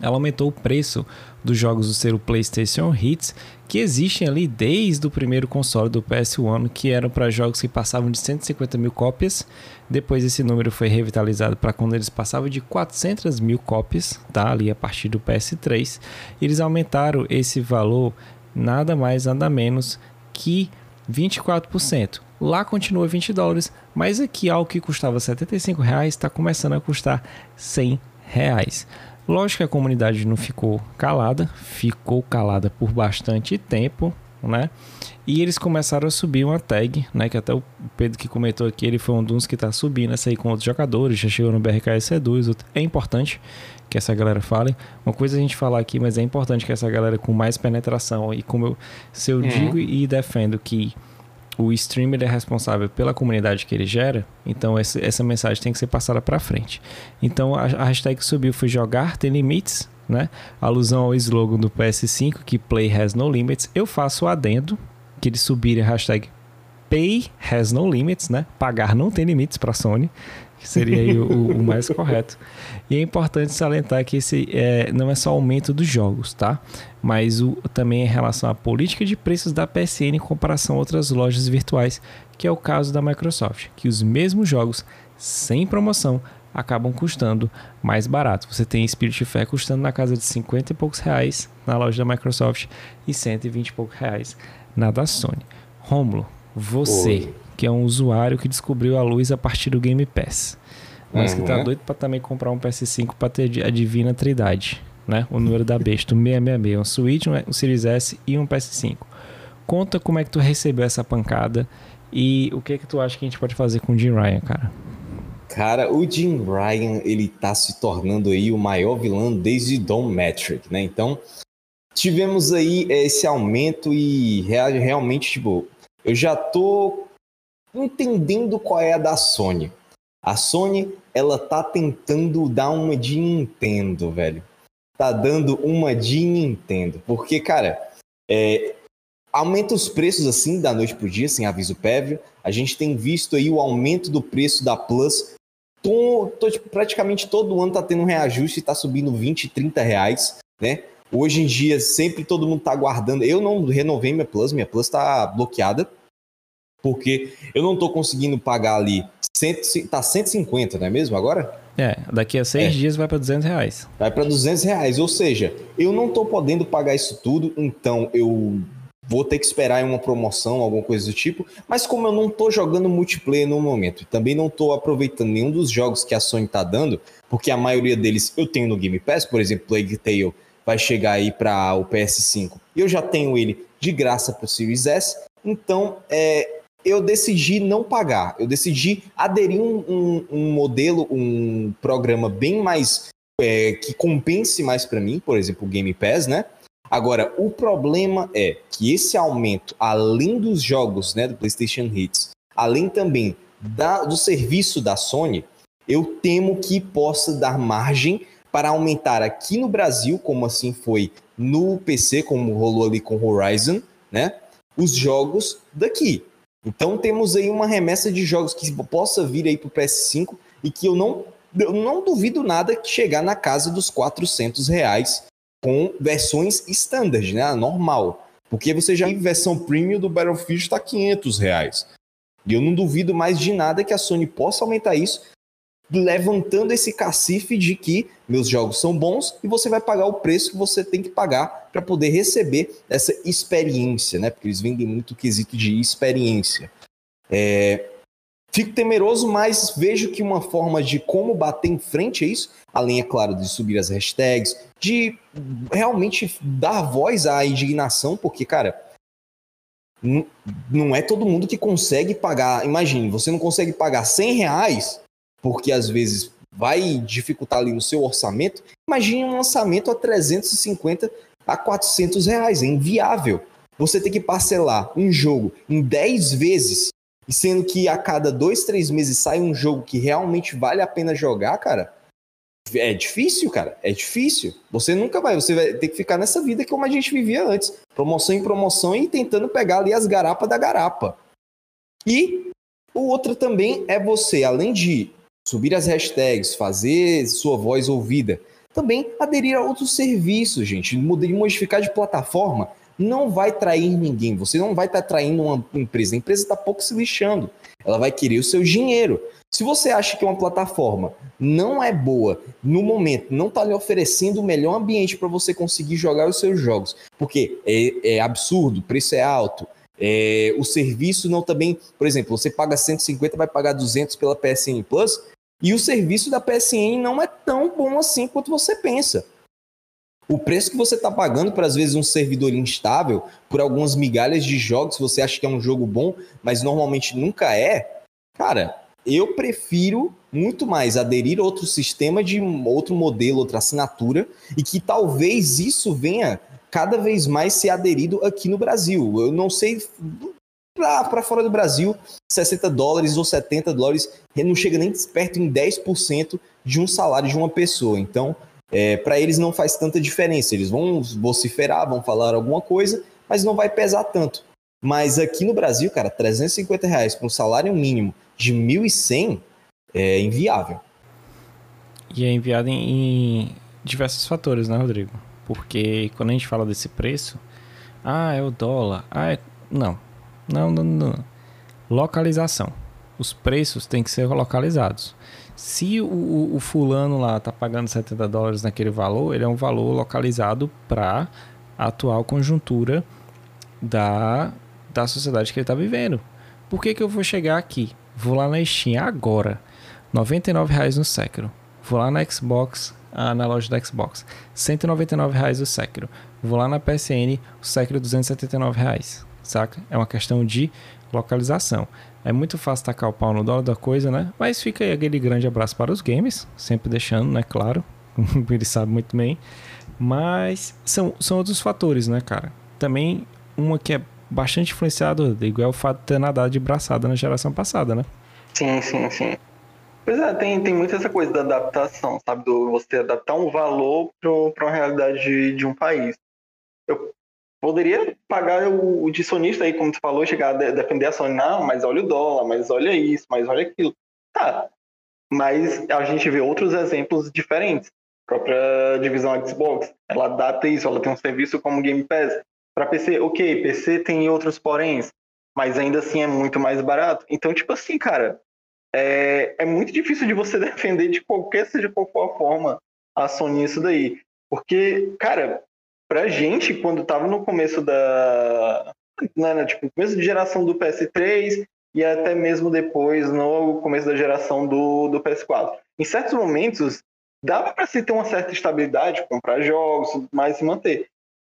Ela aumentou o preço dos jogos do selo PlayStation Hits, que existem ali desde o primeiro console do PS1, que eram para jogos que passavam de 150 mil cópias. Depois esse número foi revitalizado para quando eles passavam de 400 mil cópias, tá? Ali a partir do PS3. Eles aumentaram esse valor nada mais, nada menos que 24%. Lá continua 20 dólares, mas aqui algo que custava 75 reais está começando a custar 100 reais. Lógico que a comunidade não ficou calada, ficou calada por bastante tempo, né? E eles começaram a subir uma tag, né? Que até o Pedro que comentou aqui, ele foi um dos que está subindo essa aí com outros jogadores, já chegou no BRKS2. É importante que essa galera fale. Uma coisa a gente falar aqui, mas é importante que essa galera com mais penetração e como eu, se eu uhum. digo e defendo que o streamer é responsável pela comunidade que ele gera, então essa, essa mensagem tem que ser passada para frente. Então a, a hashtag que subiu foi jogar tem limites, né? Alusão ao slogan do PS5 que play has no limits. Eu faço o adendo que eles subirem a hashtag pay has no limits, né? Pagar não tem limites para Sony, que seria o, o, mais correto. E é importante salientar que esse é, não é só aumento dos jogos, tá? Mas o, também em relação à política de preços da PSN em comparação a outras lojas virtuais, que é o caso da Microsoft, que os mesmos jogos sem promoção acabam custando mais barato. Você tem Spirit Fair custando na casa de 50 e poucos reais na loja da Microsoft e 120 e poucos reais na da Sony. Romulo, você Oi. que é um usuário que descobriu a luz a partir do Game Pass, mas uhum. que tá uhum. doido para também comprar um PS5 para ter a divina trindade, né? O número da besta, o 666, um Switch, um Series S e um PS5. Conta como é que tu recebeu essa pancada e o que é que tu acha que a gente pode fazer com o Jim Ryan, cara? Cara, o Jim Ryan, ele tá se tornando aí o maior vilão desde Don Metric, né? Então, tivemos aí esse aumento e realmente, tipo, eu já tô entendendo qual é a da Sony. A Sony, ela tá tentando dar uma de Nintendo, velho. Tá dando uma de Nintendo. Porque, cara, é, aumenta os preços assim da noite pro dia, sem aviso prévio. A gente tem visto aí o aumento do preço da Plus. Tô, tô, tipo, praticamente todo ano tá tendo um reajuste e tá subindo 20, 30 reais, né? Hoje em dia, sempre todo mundo tá aguardando. Eu não renovei minha Plus, minha Plus tá bloqueada, porque eu não tô conseguindo pagar ali. Cento, tá 150, não é mesmo agora? É, daqui a seis é. dias vai para 200 reais. Vai para 200 reais, ou seja, eu não tô podendo pagar isso tudo, então eu vou ter que esperar em uma promoção, alguma coisa do tipo. Mas como eu não tô jogando multiplayer no momento e também não tô aproveitando nenhum dos jogos que a Sony tá dando, porque a maioria deles eu tenho no Game Pass, por exemplo, Plague Tale vai chegar aí para o PS5. E eu já tenho ele de graça para o Series S, então é, eu decidi não pagar. Eu decidi aderir um, um, um modelo, um programa bem mais é, que compense mais para mim, por exemplo, o Game Pass, né? Agora, o problema é que esse aumento, além dos jogos, né, do PlayStation Hits, além também da, do serviço da Sony, eu temo que possa dar margem para aumentar aqui no Brasil, como assim foi no PC, como rolou ali com Horizon, né? Os jogos daqui. Então temos aí uma remessa de jogos que possa vir aí para o PS5 e que eu não, eu não duvido nada que chegar na casa dos 400 reais com versões standard, né? Normal. Porque você já tem versão premium do Battlefield está 500 reais. E eu não duvido mais de nada que a Sony possa aumentar isso levantando esse cacife de que meus jogos são bons e você vai pagar o preço que você tem que pagar para poder receber essa experiência, né? Porque eles vendem muito o quesito de experiência. É... Fico temeroso, mas vejo que uma forma de como bater em frente a isso, além, é claro, de subir as hashtags, de realmente dar voz à indignação, porque, cara, não é todo mundo que consegue pagar. Imagine, você não consegue pagar 100 reais porque às vezes vai dificultar ali o seu orçamento, imagine um lançamento a 350 a 400 reais, é inviável. Você tem que parcelar um jogo em 10 vezes, sendo que a cada 2, 3 meses sai um jogo que realmente vale a pena jogar, cara, é difícil, cara, é difícil. Você nunca vai, você vai ter que ficar nessa vida como a gente vivia antes, promoção em promoção e tentando pegar ali as garapas da garapa. E o outro também é você, além de subir as hashtags, fazer sua voz ouvida. Também aderir a outros serviços, gente. Modificar de plataforma não vai trair ninguém. Você não vai estar tá traindo uma empresa. A empresa está pouco se lixando. Ela vai querer o seu dinheiro. Se você acha que uma plataforma não é boa no momento, não está lhe oferecendo o melhor ambiente para você conseguir jogar os seus jogos, porque é, é absurdo, o preço é alto, é, o serviço não também, por exemplo, você paga 150, vai pagar 200 pela PSN Plus, e o serviço da PSN não é tão bom assim quanto você pensa. O preço que você está pagando por, às vezes, um servidor instável, por algumas migalhas de jogos, você acha que é um jogo bom, mas normalmente nunca é, cara, eu prefiro muito mais aderir a outro sistema de outro modelo, outra assinatura, e que talvez isso venha cada vez mais ser aderido aqui no Brasil. Eu não sei para fora do Brasil, 60 dólares ou 70 dólares não chega nem perto em 10% de um salário de uma pessoa. Então, é, para eles não faz tanta diferença. Eles vão vociferar, vão falar alguma coisa, mas não vai pesar tanto. Mas aqui no Brasil, cara, 350 reais para um salário mínimo de 1.100 é inviável. E é enviado em, em diversos fatores, né, Rodrigo? Porque quando a gente fala desse preço, ah, é o dólar, ah, é... Não, não, não, não. Localização. Os preços têm que ser localizados. Se o, o, fulano lá tá pagando 70 dólares naquele valor, ele é um valor localizado para a atual conjuntura da, da sociedade que ele está vivendo. Por que, que eu vou chegar aqui? Vou lá na Steam agora, R$ 99,00 no Sekiro. Vou lá na Xbox, ah, na loja da Xbox, R$ 199,00 o Sekiro. Vou lá na PSN, o Sekiro R$ 279,00, saca? É uma questão de localização. É muito fácil tacar o pau no dólar da coisa, né? Mas fica aí aquele grande abraço para os games, sempre deixando, né? Claro, ele sabe muito bem. Mas são, são outros fatores, né, cara? Também uma que é bastante influenciado, igual é o fato de ter nadado de braçada na geração passada, né? Sim, sim, sim. Pois é, tem, tem muito essa coisa da adaptação, sabe? Do você adaptar um valor para uma realidade de, de um país. Eu Poderia pagar o, o dissonista aí, como tu falou, chegar a defender a Sony, não, mas olha o dólar, mas olha isso, mas olha aquilo. Tá. Mas a gente vê outros exemplos diferentes. A própria divisão Xbox, ela adapta isso, ela tem um serviço como Game Pass. Para PC, ok, PC tem outros poréns, mas ainda assim é muito mais barato. Então, tipo assim, cara, é, é muito difícil de você defender de qualquer, seja qual for a forma, a Sony isso daí. Porque, cara, pra gente, quando tava no começo da. Né, né, tipo, começo de geração do PS3 e até mesmo depois no começo da geração do, do PS4. Em certos momentos, dava para se ter uma certa estabilidade, comprar jogos, mas se manter.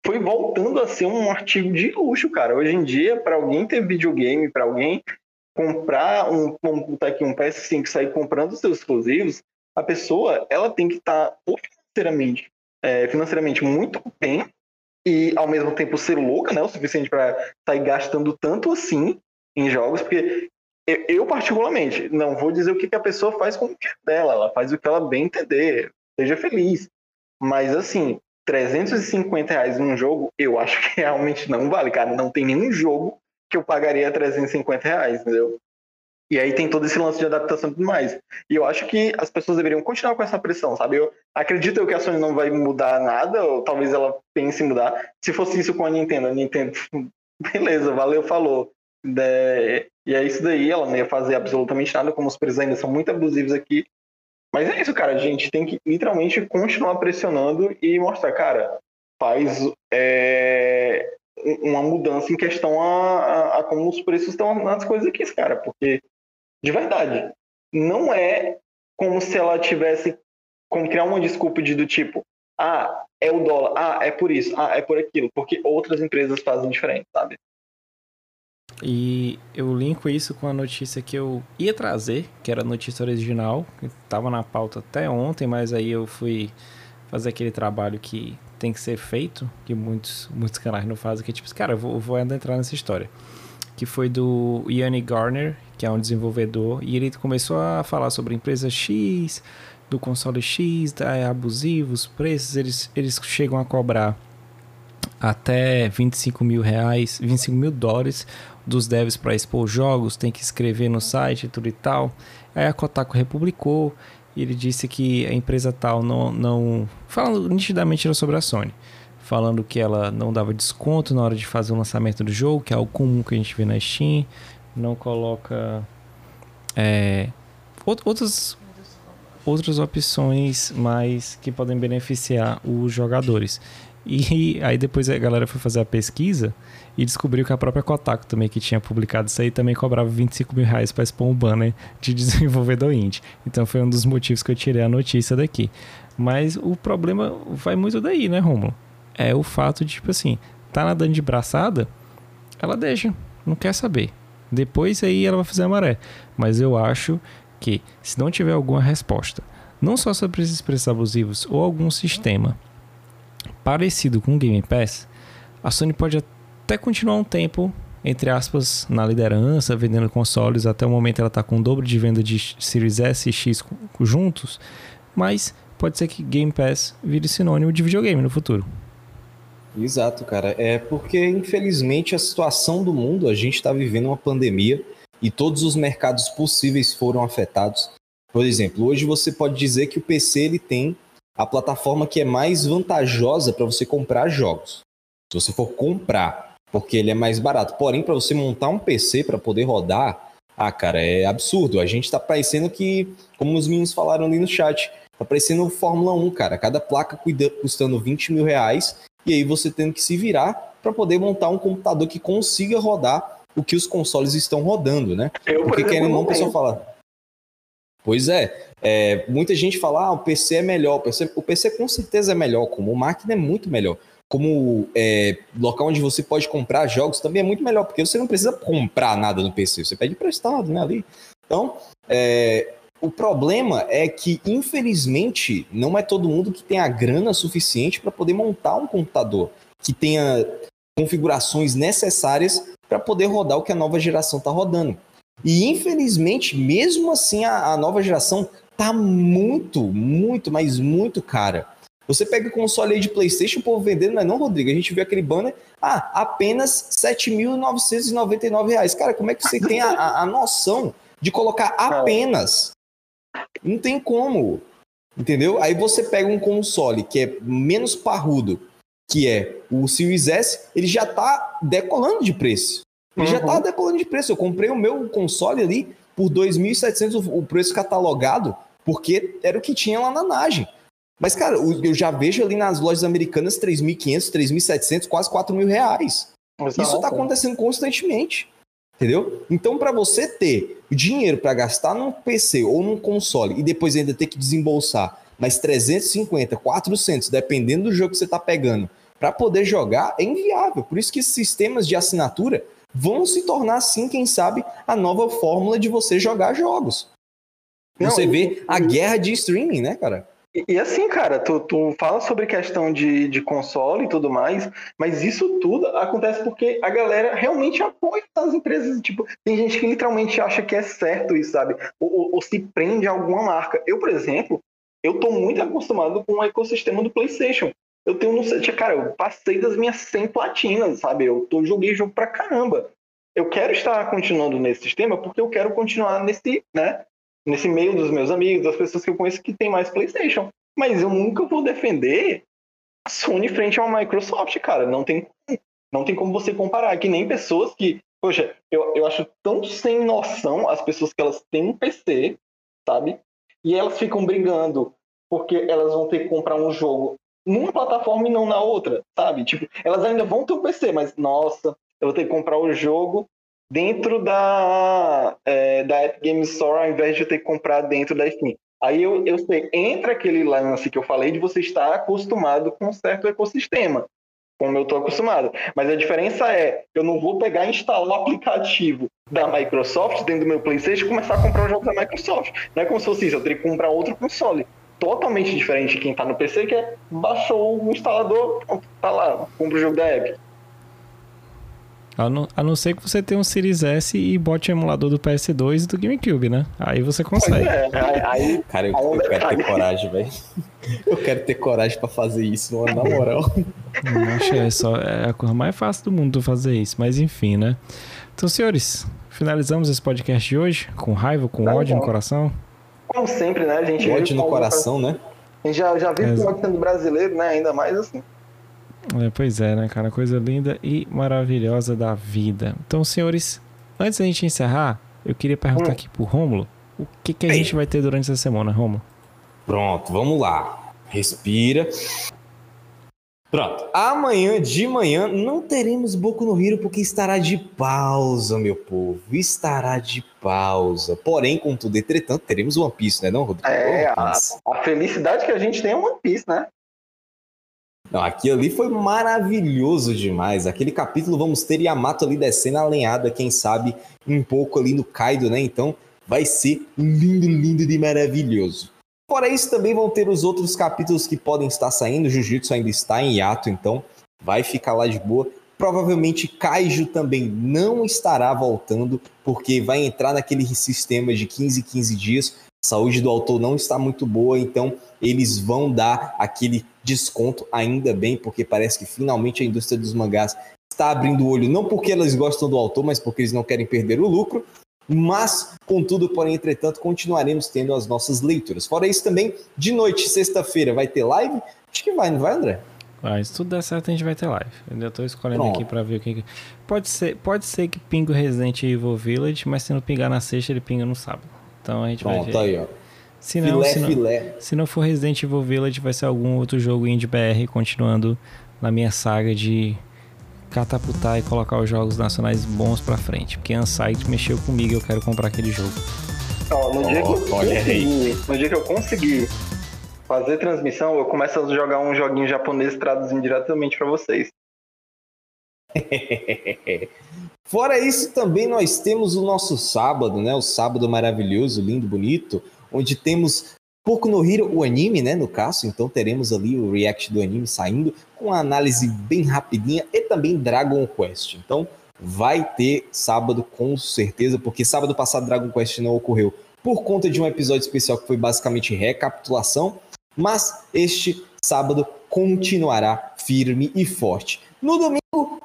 Foi voltando a ser um artigo de luxo, cara. Hoje em dia, para alguém ter videogame, para alguém comprar um, um, aqui, um PS5 e sair comprando os seus exclusivos, a pessoa ela tem que estar tá, financeiramente é, financeiramente muito bem e ao mesmo tempo ser louca, né? O suficiente para sair gastando tanto assim em jogos, porque eu, particularmente não vou dizer o que, a pessoa faz com o que dela, ela faz o que ela bem entender, seja feliz. Mas assim, 350 reais num jogo, eu acho que realmente não vale, cara. Não tem nenhum jogo que eu pagaria 350 reais, entendeu? E aí tem todo esse lance de adaptação e tudo mais. E eu acho que as pessoas deveriam continuar com essa pressão, sabe? Eu acredito que a Sony não vai mudar nada, ou talvez ela pense em mudar. Se fosse isso com a Nintendo, a Nintendo, beleza, valeu, falou. É, e é isso daí, ela não ia fazer absolutamente nada, como os preços ainda são muito abusivos aqui. Mas é isso, cara, a gente tem que literalmente continuar pressionando e mostrar, cara, faz é, uma mudança em questão a, a, a, como os preços estão nas coisas aqui, cara, porque de verdade. Não é como se ela tivesse como criar uma desculpa de do tipo, ah, é o dólar, ah, é por isso, ah, é por aquilo, porque outras empresas fazem diferente, sabe? E eu linko isso com a notícia que eu ia trazer, que era a notícia original, que estava na pauta até ontem, mas aí eu fui fazer aquele trabalho que tem que ser feito, que muitos, muitos canais não fazem, que é tipo, cara, eu vou, eu vou entrar nessa história. Que foi do Yanni Garner, que é um desenvolvedor, e ele começou a falar sobre a empresa X, do console X, é abusivo, os preços, eles, eles chegam a cobrar até 25 mil reais, 25 mil dólares dos devs para expor jogos, tem que escrever no site tudo e tal. Aí a Kotaku republicou e ele disse que a empresa tal não, não falando nitidamente sobre a Sony, falando que ela não dava desconto na hora de fazer o lançamento do jogo, que é algo comum que a gente vê na Steam, não coloca é, outras, outras opções mais que podem beneficiar os jogadores. E aí depois a galera foi fazer a pesquisa e descobriu que a própria Kotaku também, que tinha publicado isso aí, também cobrava 25 mil reais para expor um banner de desenvolvedor indie. Então foi um dos motivos que eu tirei a notícia daqui. Mas o problema vai muito daí, né, Romulo? É o fato de, tipo assim, tá nadando de braçada, ela deixa, não quer saber. Depois aí ela vai fazer a maré. Mas eu acho que se não tiver alguma resposta, não só sobre esses preços abusivos ou algum sistema parecido com o Game Pass, a Sony pode até continuar um tempo, entre aspas, na liderança, vendendo consoles. Até o momento ela está com o dobro de venda de Series S e X juntos, mas pode ser que Game Pass vire sinônimo de videogame no futuro. Exato, cara. É porque, infelizmente, a situação do mundo, a gente está vivendo uma pandemia e todos os mercados possíveis foram afetados. Por exemplo, hoje você pode dizer que o PC ele tem a plataforma que é mais vantajosa para você comprar jogos. Se você for comprar, porque ele é mais barato. Porém, para você montar um PC para poder rodar, ah, cara, é absurdo. A gente está parecendo que, como os meninos falaram ali no chat, tá parecendo Fórmula 1, cara. Cada placa custando 20 mil reais e aí você tendo que se virar para poder montar um computador que consiga rodar o que os consoles estão rodando, né? Eu, Porque querendo ou não, o pessoal fala. Pois é, é, muita gente fala, ah, o PC é melhor, o PC, o PC com certeza é melhor, como máquina é muito melhor. Como é, local onde você pode comprar jogos também é muito melhor, porque você não precisa comprar nada no PC, você pede emprestado, né, ali. Então, é, o problema é que, infelizmente, não é todo mundo que tem a grana suficiente para poder montar um computador que tenha configurações necessárias para poder rodar o que a nova geração está rodando. E, infelizmente, mesmo assim, a, a nova geração tá muito, muito, mas muito cara. Você pega o console aí de PlayStation, o povo vendendo, mas não, Rodrigo. A gente viu aquele banner, ah, apenas R$ 7.999. Cara, como é que você tem a, a, a noção de colocar apenas não tem como. Entendeu? Aí você pega um console que é menos parrudo, que é o Series S, ele já tá decolando de preço. Ele uhum. já tá uhum. decolando de preço. Eu comprei o meu console ali por 2.700 o preço catalogado, porque era o que tinha lá na Nage. Mas, cara, eu já vejo ali nas lojas americanas 3.500, 3.700, quase 4 mil reais. Exato. Isso tá acontecendo constantemente. Entendeu? Então, para você ter dinheiro para gastar num PC ou num console e depois ainda ter que desembolsar mais 350, 400, dependendo do jogo que você está pegando, para poder jogar, é inviável. Por isso que esses sistemas de assinatura vão se tornar, assim, quem sabe, a nova fórmula de você jogar jogos. Não, você vê a guerra de streaming, né, cara? E, assim, cara, tu, tu fala sobre questão de, de console e tudo mais, mas isso tudo acontece porque a galera realmente apoia as empresas. Tipo, tem gente que literalmente acha que é certo isso, sabe? Ou, ou, ou se prende a alguma marca. Eu, por exemplo, eu tô muito acostumado com o ecossistema do PlayStation. Eu tenho, não sei, cara, eu passei das minhas 100 platinas, sabe? Eu tô, joguei jogo pra caramba. Eu quero estar continuando nesse sistema porque eu quero continuar nesse, né? Nesse meio dos meus amigos, das pessoas que eu conheço que tem mais PlayStation. Mas eu nunca vou defender a Sony frente a uma Microsoft, cara. Não tem, não tem como você comparar. Que nem pessoas que. Poxa, eu, eu acho tão sem noção as pessoas que elas têm um PC, sabe? E elas ficam brigando porque elas vão ter que comprar um jogo numa plataforma e não na outra, sabe? Tipo, elas ainda vão ter um PC, mas nossa, eu vou ter que comprar o jogo dentro da, é, da Epic Games Store ao invés de ter que comprar dentro da Steam. Aí eu, eu sei, entra aquele lance que eu falei de você estar acostumado com um certo ecossistema, como eu estou acostumado. Mas a diferença é, eu não vou pegar e instalar o aplicativo da Microsoft dentro do meu PlayStation e começar a comprar os jogos da Microsoft. Não é como se fosse isso, eu teria que comprar outro console. Totalmente diferente de quem está no PC, que é baixou o instalador, tá lá, compra o jogo da Epic. A não, a não ser que você tenha um Series S e bote o emulador do PS2 e do GameCube, né? Aí você consegue. É, aí, Cara, eu, eu quero ter coragem, velho. Eu quero ter coragem para fazer isso, na moral. Acho é só é a coisa mais fácil do mundo fazer isso, mas enfim, né? Então, senhores, finalizamos esse podcast de hoje com raiva, com tá ódio bom. no coração. Como sempre, né? A gente ódio no coração, né? A gente já, já viu é. o sendo brasileiro, né? Ainda mais assim. É, pois é, né, cara? Coisa linda e maravilhosa da vida. Então, senhores, antes da gente encerrar, eu queria perguntar hum. aqui pro Rômulo O que, que a gente vai ter durante essa semana, Romo? Pronto, vamos lá. Respira. Pronto. Amanhã de manhã não teremos Boku no Hero porque estará de pausa, meu povo. Estará de pausa. Porém, contudo, entretanto, teremos One Piece, né, não, Rodrigo? É, a, a, felicidade que a gente tem é One Piece, né? Não, aquilo ali foi maravilhoso demais. Aquele capítulo vamos ter Yamato ali descendo a lenhada, quem sabe, um pouco ali no Kaido, né? Então vai ser lindo, lindo de maravilhoso. Fora isso, também vão ter os outros capítulos que podem estar saindo. Jujutsu ainda está em hiato, então vai ficar lá de boa. Provavelmente Kaiju também não estará voltando, porque vai entrar naquele sistema de 15 15 dias. A saúde do autor não está muito boa, então eles vão dar aquele desconto, ainda bem, porque parece que finalmente a indústria dos mangás está abrindo o olho, não porque elas gostam do autor, mas porque eles não querem perder o lucro. Mas, contudo, porém, entretanto, continuaremos tendo as nossas leituras. Fora isso, também, de noite, sexta-feira, vai ter live? Acho que vai, não vai, André? Vai, se tudo der certo, a gente vai ter live. Eu ainda tô escolhendo Pronto. aqui pra ver o que. Pode ser, pode ser que pingue o Resident Evil Village, mas se não pingar na sexta, ele pinga no sábado. Então a gente Pronto, vai ver. Pronto, aí, ó. Se não, filé, se, não, filé. se não for Resident Evil Village, vai ser algum outro jogo indie BR, continuando na minha saga de catapultar e colocar os jogos nacionais bons pra frente. Porque Unsight mexeu comigo e eu quero comprar aquele jogo. Ó, no, dia que eu consegui, no dia que eu conseguir fazer transmissão, eu começo a jogar um joguinho japonês traduzindo diretamente para vocês. Fora isso, também nós temos o nosso sábado, né? O sábado maravilhoso, lindo, bonito, onde temos Pouco no Hero, o anime, né, no caso, então teremos ali o react do anime saindo com uma análise bem rapidinha e também Dragon Quest. Então vai ter sábado com certeza, porque sábado passado Dragon Quest não ocorreu por conta de um episódio especial que foi basicamente recapitulação, mas este sábado continuará firme e forte. No domingo,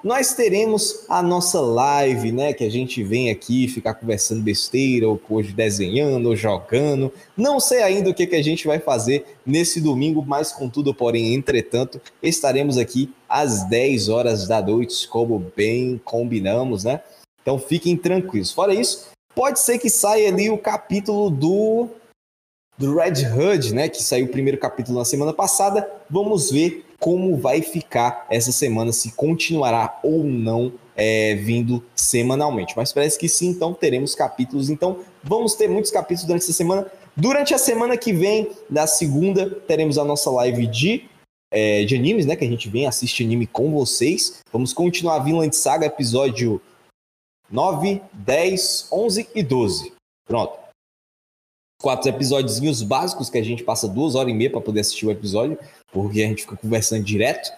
nós teremos a nossa live, né? Que a gente vem aqui ficar conversando besteira, ou hoje desenhando, ou jogando. Não sei ainda o que, que a gente vai fazer nesse domingo, mas contudo, porém, entretanto, estaremos aqui às 10 horas da noite, como bem combinamos, né? Então fiquem tranquilos. Fora isso, pode ser que saia ali o capítulo do do Red Hood, né, que saiu o primeiro capítulo na semana passada. Vamos ver como vai ficar essa semana, se continuará ou não é, vindo semanalmente. Mas parece que sim, então teremos capítulos. Então vamos ter muitos capítulos durante essa semana. Durante a semana que vem, na segunda, teremos a nossa live de, é, de animes, né? Que a gente vem assistir anime com vocês. Vamos continuar a Vinland Saga, episódio 9, 10, 11 e 12. Pronto quatro episódios básicos que a gente passa duas horas e meia para poder assistir o episódio, porque a gente fica conversando direto.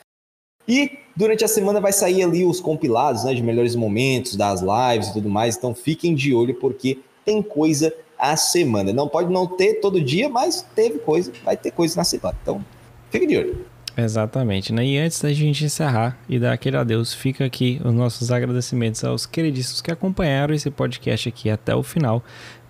E durante a semana vai sair ali os compilados, né, de melhores momentos das lives e tudo mais. Então fiquem de olho porque tem coisa a semana. Não pode não ter todo dia, mas teve coisa, vai ter coisa na semana. Então fiquem de olho. Exatamente, né? E antes da gente encerrar e dar aquele adeus, fica aqui os nossos agradecimentos aos queridíssimos que acompanharam esse podcast aqui até o final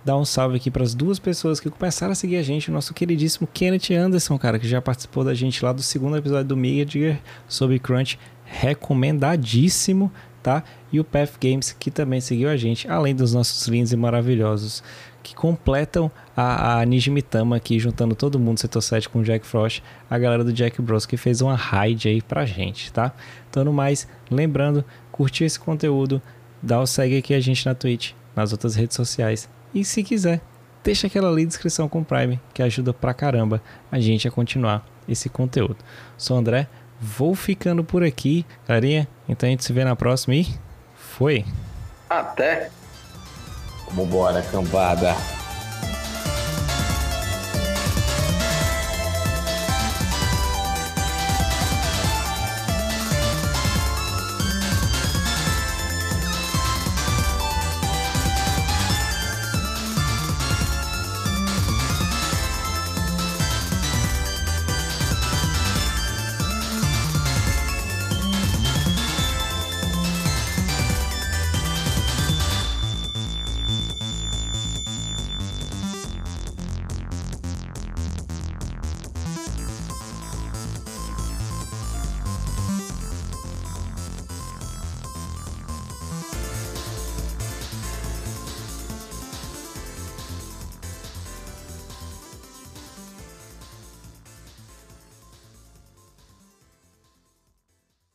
dar um salve aqui para as duas pessoas que começaram a seguir a gente, o nosso queridíssimo Kenneth Anderson, cara, que já participou da gente lá do segundo episódio do Midgar sobre Crunch, recomendadíssimo, tá? E o Path Games, que também seguiu a gente, além dos nossos lindos e maravilhosos que completam a, a Nijimitama aqui, juntando todo mundo, setor 7 com o Jack Frost, a galera do Jack Bros que fez uma raid aí pra gente, tá? Então, no mais, lembrando, curtir esse conteúdo, dá o segue aqui a gente na Twitch, nas outras redes sociais e se quiser, deixa aquela ali descrição com o Prime, que ajuda pra caramba a gente a continuar esse conteúdo. Sou André, vou ficando por aqui, carinha. Então a gente se vê na próxima e foi! Até! Vambora, cambada!